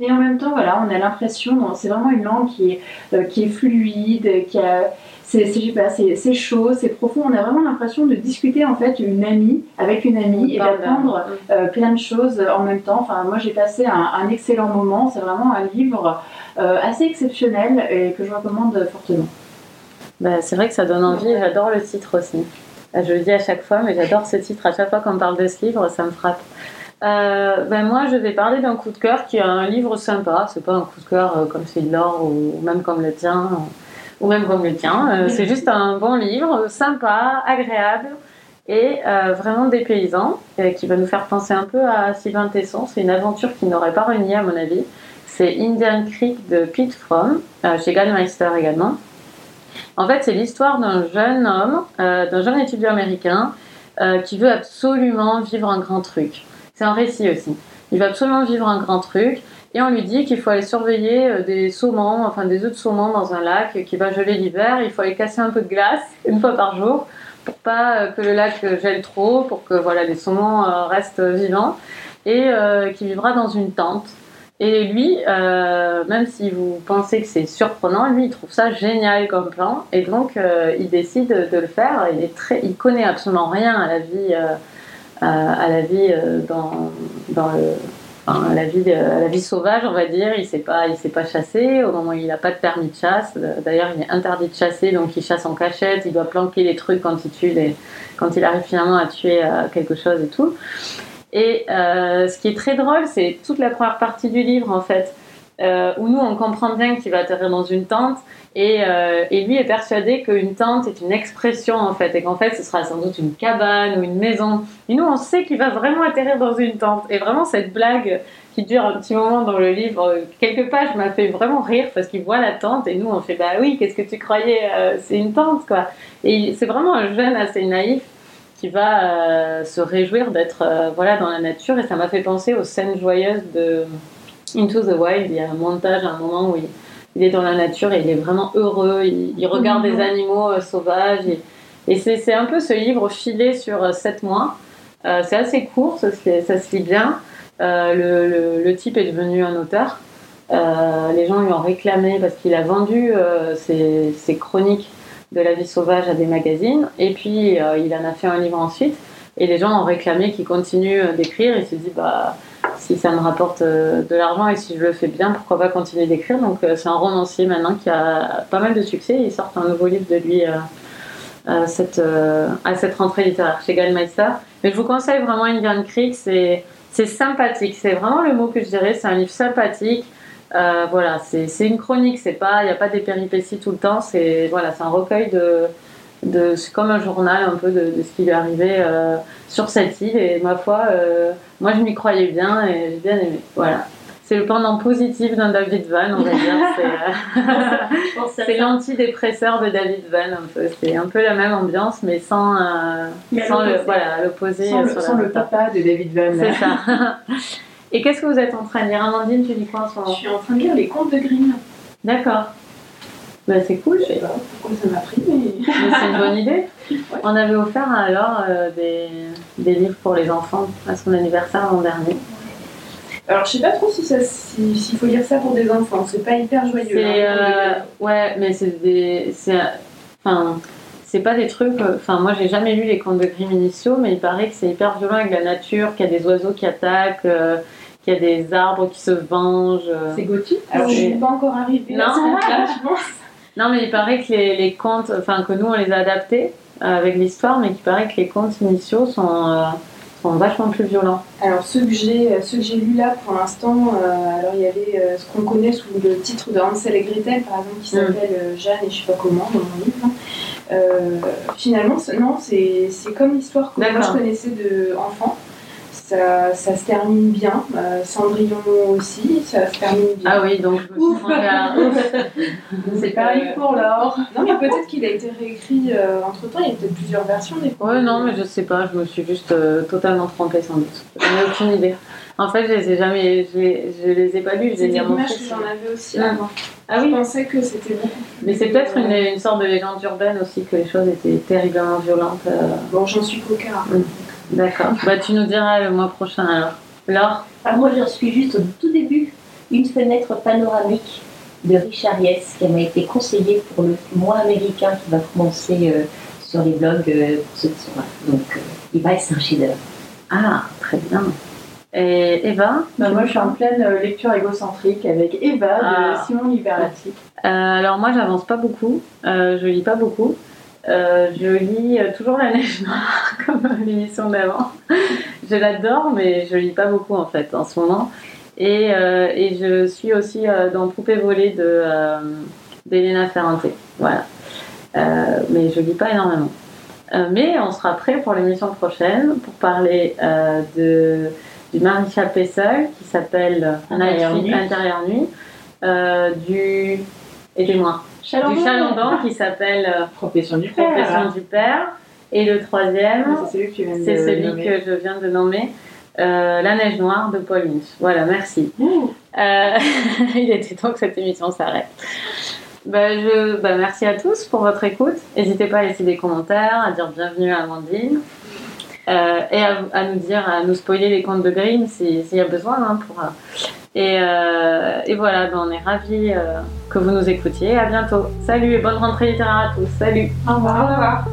Speaker 2: Et en même temps, voilà, on a l'impression, c'est vraiment une langue qui est, qui est fluide, qui a c'est chaud, c'est profond. On a vraiment l'impression de discuter en fait une amie avec une amie et d'apprendre euh, plein de choses en même temps. Enfin, moi j'ai passé un, excellent moment. C'est vraiment un livre euh, assez exceptionnel et que je recommande fortement.
Speaker 1: Bah, c'est vrai que ça donne envie. J'adore le titre aussi. Euh, je le dis à chaque fois, mais j'adore ce titre. À chaque fois qu'on parle de ce livre, ça me frappe. ben moi, je vais parler d'un coup de cœur qui est un livre sympa. C'est pas un coup de cœur comme celui de Laure ou même comme le tien ou même comme le tien. Euh, c'est *laughs* juste un bon livre, sympa, agréable et euh, vraiment dépaysant, et qui va nous faire penser un peu à Sylvain Tesson. C'est une aventure qui n'aurait pas renié à mon avis. C'est Indian Creek de Pete Fromm, euh, chez Gallmeister également. En fait, c'est l'histoire d'un jeune homme, d'un jeune étudiant américain, qui veut absolument vivre un grand truc. C'est un récit aussi. Il veut absolument vivre un grand truc. Et on lui dit qu'il faut aller surveiller euh, des saumons, enfin des œufs de saumon dans un lac qui va geler l'hiver. Il faut aller casser un peu de glace *laughs* une fois par jour pour pas euh, que le lac gèle trop, pour que voilà les saumons euh, restent vivants et qui vivra dans une tente. Et lui, même si vous pensez que c'est surprenant, lui, il trouve ça génial comme plan. Et donc, il décide de le faire. Il, est très, il connaît absolument rien à la vie, à la vie dans, la vie, la vie sauvage, on va dire. Il ne s'est pas, pas chassé au moment où il n'a pas de permis de chasse. D'ailleurs, il est interdit de chasser, donc il chasse en cachette. Il doit planquer les trucs quand il tue les, quand il arrive finalement à tuer euh, quelque chose et tout. Et euh, ce qui est très drôle, c'est toute la première partie du livre en fait, euh, où nous on comprend bien qu'il va atterrir dans une tente euh, et, lui est persuadé qu'une tente est une expression en fait, et qu'en fait ce sera sans doute une cabane ou une maison. Et nous on sait qu'il va vraiment atterrir dans une tente. Et vraiment cette blague qui dure un petit moment dans le livre, quelques pages m'a fait vraiment rire parce qu'il voit la tente et nous on fait bah oui, qu'est-ce que tu croyais C'est une tente quoi. Et c'est vraiment un jeune assez naïf qui va euh, se réjouir d'être voilà dans la nature et ça m'a fait penser aux scènes joyeuses de Into the Wild. Il y a un montage à un moment où il il est dans la nature et il est vraiment heureux. Il, regarde des animaux euh, sauvages. Et, c'est un peu ce livre filé sur euh, sept mois. Euh, c'est assez court, ça, ça, se lit bien. le, type est devenu un auteur. les gens lui ont réclamé parce qu'il a vendu ses, ses, chroniques de la vie sauvage à des magazines. Et puis, il en a fait un livre ensuite. Et les gens ont réclamé qu'il continue d'écrire. Il s'est dit, bah si ça me rapporte euh, de l'argent et si je le fais bien, pourquoi pas continuer d'écrire? Donc euh, c'est un romancier maintenant qui a pas mal de succès. Il sort un nouveau livre de lui euh, à cette, à cette rentrée littéraire chez Gallmeister. Mais je vous conseille vraiment Indian Creek, c'est sympathique. C'est vraiment le mot que je dirais. C'est un livre sympathique. Euh, voilà, c'est une chronique, c'est pas, il n'y a pas des péripéties tout le temps, c'est voilà, c'est un recueil de, de c'est comme un journal un peu de, de ce qui lui est arrivé euh, sur cette île et ma foi, euh, moi je m'y croyais bien et j'ai bien aimé. Voilà, c'est le pendant positif d'un David Van, on va dire. *laughs* C'est, l'antidépresseur de David Van un peu. C'est un peu la même ambiance, mais sans,
Speaker 3: Mais
Speaker 1: sans le
Speaker 3: l'opposé.
Speaker 1: voilà l'opposé
Speaker 2: Sans, le, sans le papa de David Van.
Speaker 1: C'est ça. *laughs* Et qu'est-ce que vous êtes en train de lire Amandine, tu lis quoi en ce
Speaker 4: Je
Speaker 1: moment
Speaker 4: suis en train de lire les contes de Grimm.
Speaker 1: D'accord. Bah, c'est cool.
Speaker 4: Je sais pas pourquoi ça m'a pris, mais.
Speaker 1: Mais c'est une bonne *laughs* idée. On avait offert alors euh, des, des livres pour les enfants à son anniversaire l'an dernier.
Speaker 4: Alors, je sais pas trop si ça- si- s'il faut lire ça pour des enfants. C'est pas hyper joyeux.
Speaker 1: C'est
Speaker 4: hein,
Speaker 1: euh,
Speaker 4: Grimm.
Speaker 1: ouais, mais c'est des, c'est, enfin, c'est pas des trucs. euh, Enfin, moi, j'ai jamais lu les contes de Grimm initiaux, mais il paraît que c'est hyper violent avec la nature, qu'il y a des oiseaux qui attaquent, euh, qu'il y a des arbres qui se vengent. euh.
Speaker 2: C'est gothique
Speaker 4: Alors, je suis pas encore arrivée
Speaker 1: Non.
Speaker 4: à ce stade-là, je pense.
Speaker 1: Non, mais il paraît que les, les contes, enfin que nous on les a adaptés euh, avec l'histoire, mais qu'il paraît que les contes initiaux sont, euh, sont vachement plus violents.
Speaker 4: Alors ceux que j'ai ceux que j'ai lus là pour l'instant, euh, alors il y avait euh, ce qu'on connaît sous le titre de Hansel et Gretel par exemple qui
Speaker 1: Mm.
Speaker 4: s'appelle Jeanne et je sais pas comment dans mon livre. Finalement non c'est comme l'histoire que moi je connaissais de enfant. Ça, ça se termine bien. Euh, Cendrillon aussi, ça se termine bien.
Speaker 1: Ah oui, donc je
Speaker 4: Ouf. *laughs*
Speaker 2: C'est pareil pour l'or.
Speaker 4: Non mais peut-être qu'il a été réécrit entre temps, il y a peut-être plusieurs versions des
Speaker 1: Ouais, non, mais je sais pas, je me suis juste euh, totalement trompée sans doute. J'en ai aucune idée. En fait, je les ai jamais, je, les- je les ai pas lus, je mon
Speaker 4: l'image que j'en avais aussi
Speaker 1: Mm.
Speaker 4: avant.
Speaker 1: Ah
Speaker 4: Je
Speaker 1: oui,
Speaker 4: pensais que c'était plus...
Speaker 1: mais c'est peut-être une,
Speaker 4: euh,
Speaker 1: une sorte de légende urbaine aussi que les choses étaient terriblement violentes. euh.
Speaker 4: Bon, j'en suis quart.
Speaker 1: D'accord. Bah, tu nous diras le mois prochain alors. Laure
Speaker 3: Ah, moi, j'en suis juste au tout début. Une fenêtre panoramique de Richard Yes qui m'a été conseillée pour le mois américain qui va commencer euh, sur les blogs euh, pour ceux qui sont là. Donc, euh, il va être un chef-d'œuvre.
Speaker 1: Ah, très bien. Et Eva
Speaker 2: Bah, moi, je suis en pleine euh, lecture égocentrique avec Eva
Speaker 1: Ah.
Speaker 2: de Simon Liberati.
Speaker 1: Euh, alors moi j'avance pas beaucoup, euh, je lis pas beaucoup. Euh, je lis euh, toujours La Neige Noire *laughs* comme l'émission d'avant. je l'adore mais je lis pas beaucoup en fait en ce moment. Et, euh, et je suis aussi euh, dans Poupée volée de d'Elena Ferrante. Voilà. Mais je lis pas énormément. Mais on sera prêt pour l'émission prochaine pour parler de du Maréchal Pessel qui s'appelle
Speaker 2: Intérieur Nuit.
Speaker 1: Intérieur Nuit, du aidez-moi du Chalandon qui s'appelle euh,
Speaker 2: Profession du père.
Speaker 1: Profession du Père et le troisième
Speaker 2: Ah, C'est celui que
Speaker 1: c'est celui je viens de nommer euh, La Neige Noire de Paul Lynch. Voilà, merci. Euh, *laughs* il était temps que cette émission s'arrête. Bah, je, bah, merci à tous pour votre écoute. N'hésitez pas à laisser des commentaires, à dire bienvenue à Amandine. Euh, et à, à nous dire, à nous spoiler les contes de Grimm si- s'il y a besoin. hein, pour, euh, et, euh, et voilà, bah, on est ravis euh, que vous nous écoutiez. À bientôt. Salut et bonne rentrée littéraire à tous. Salut.
Speaker 2: Au revoir.
Speaker 4: Au revoir.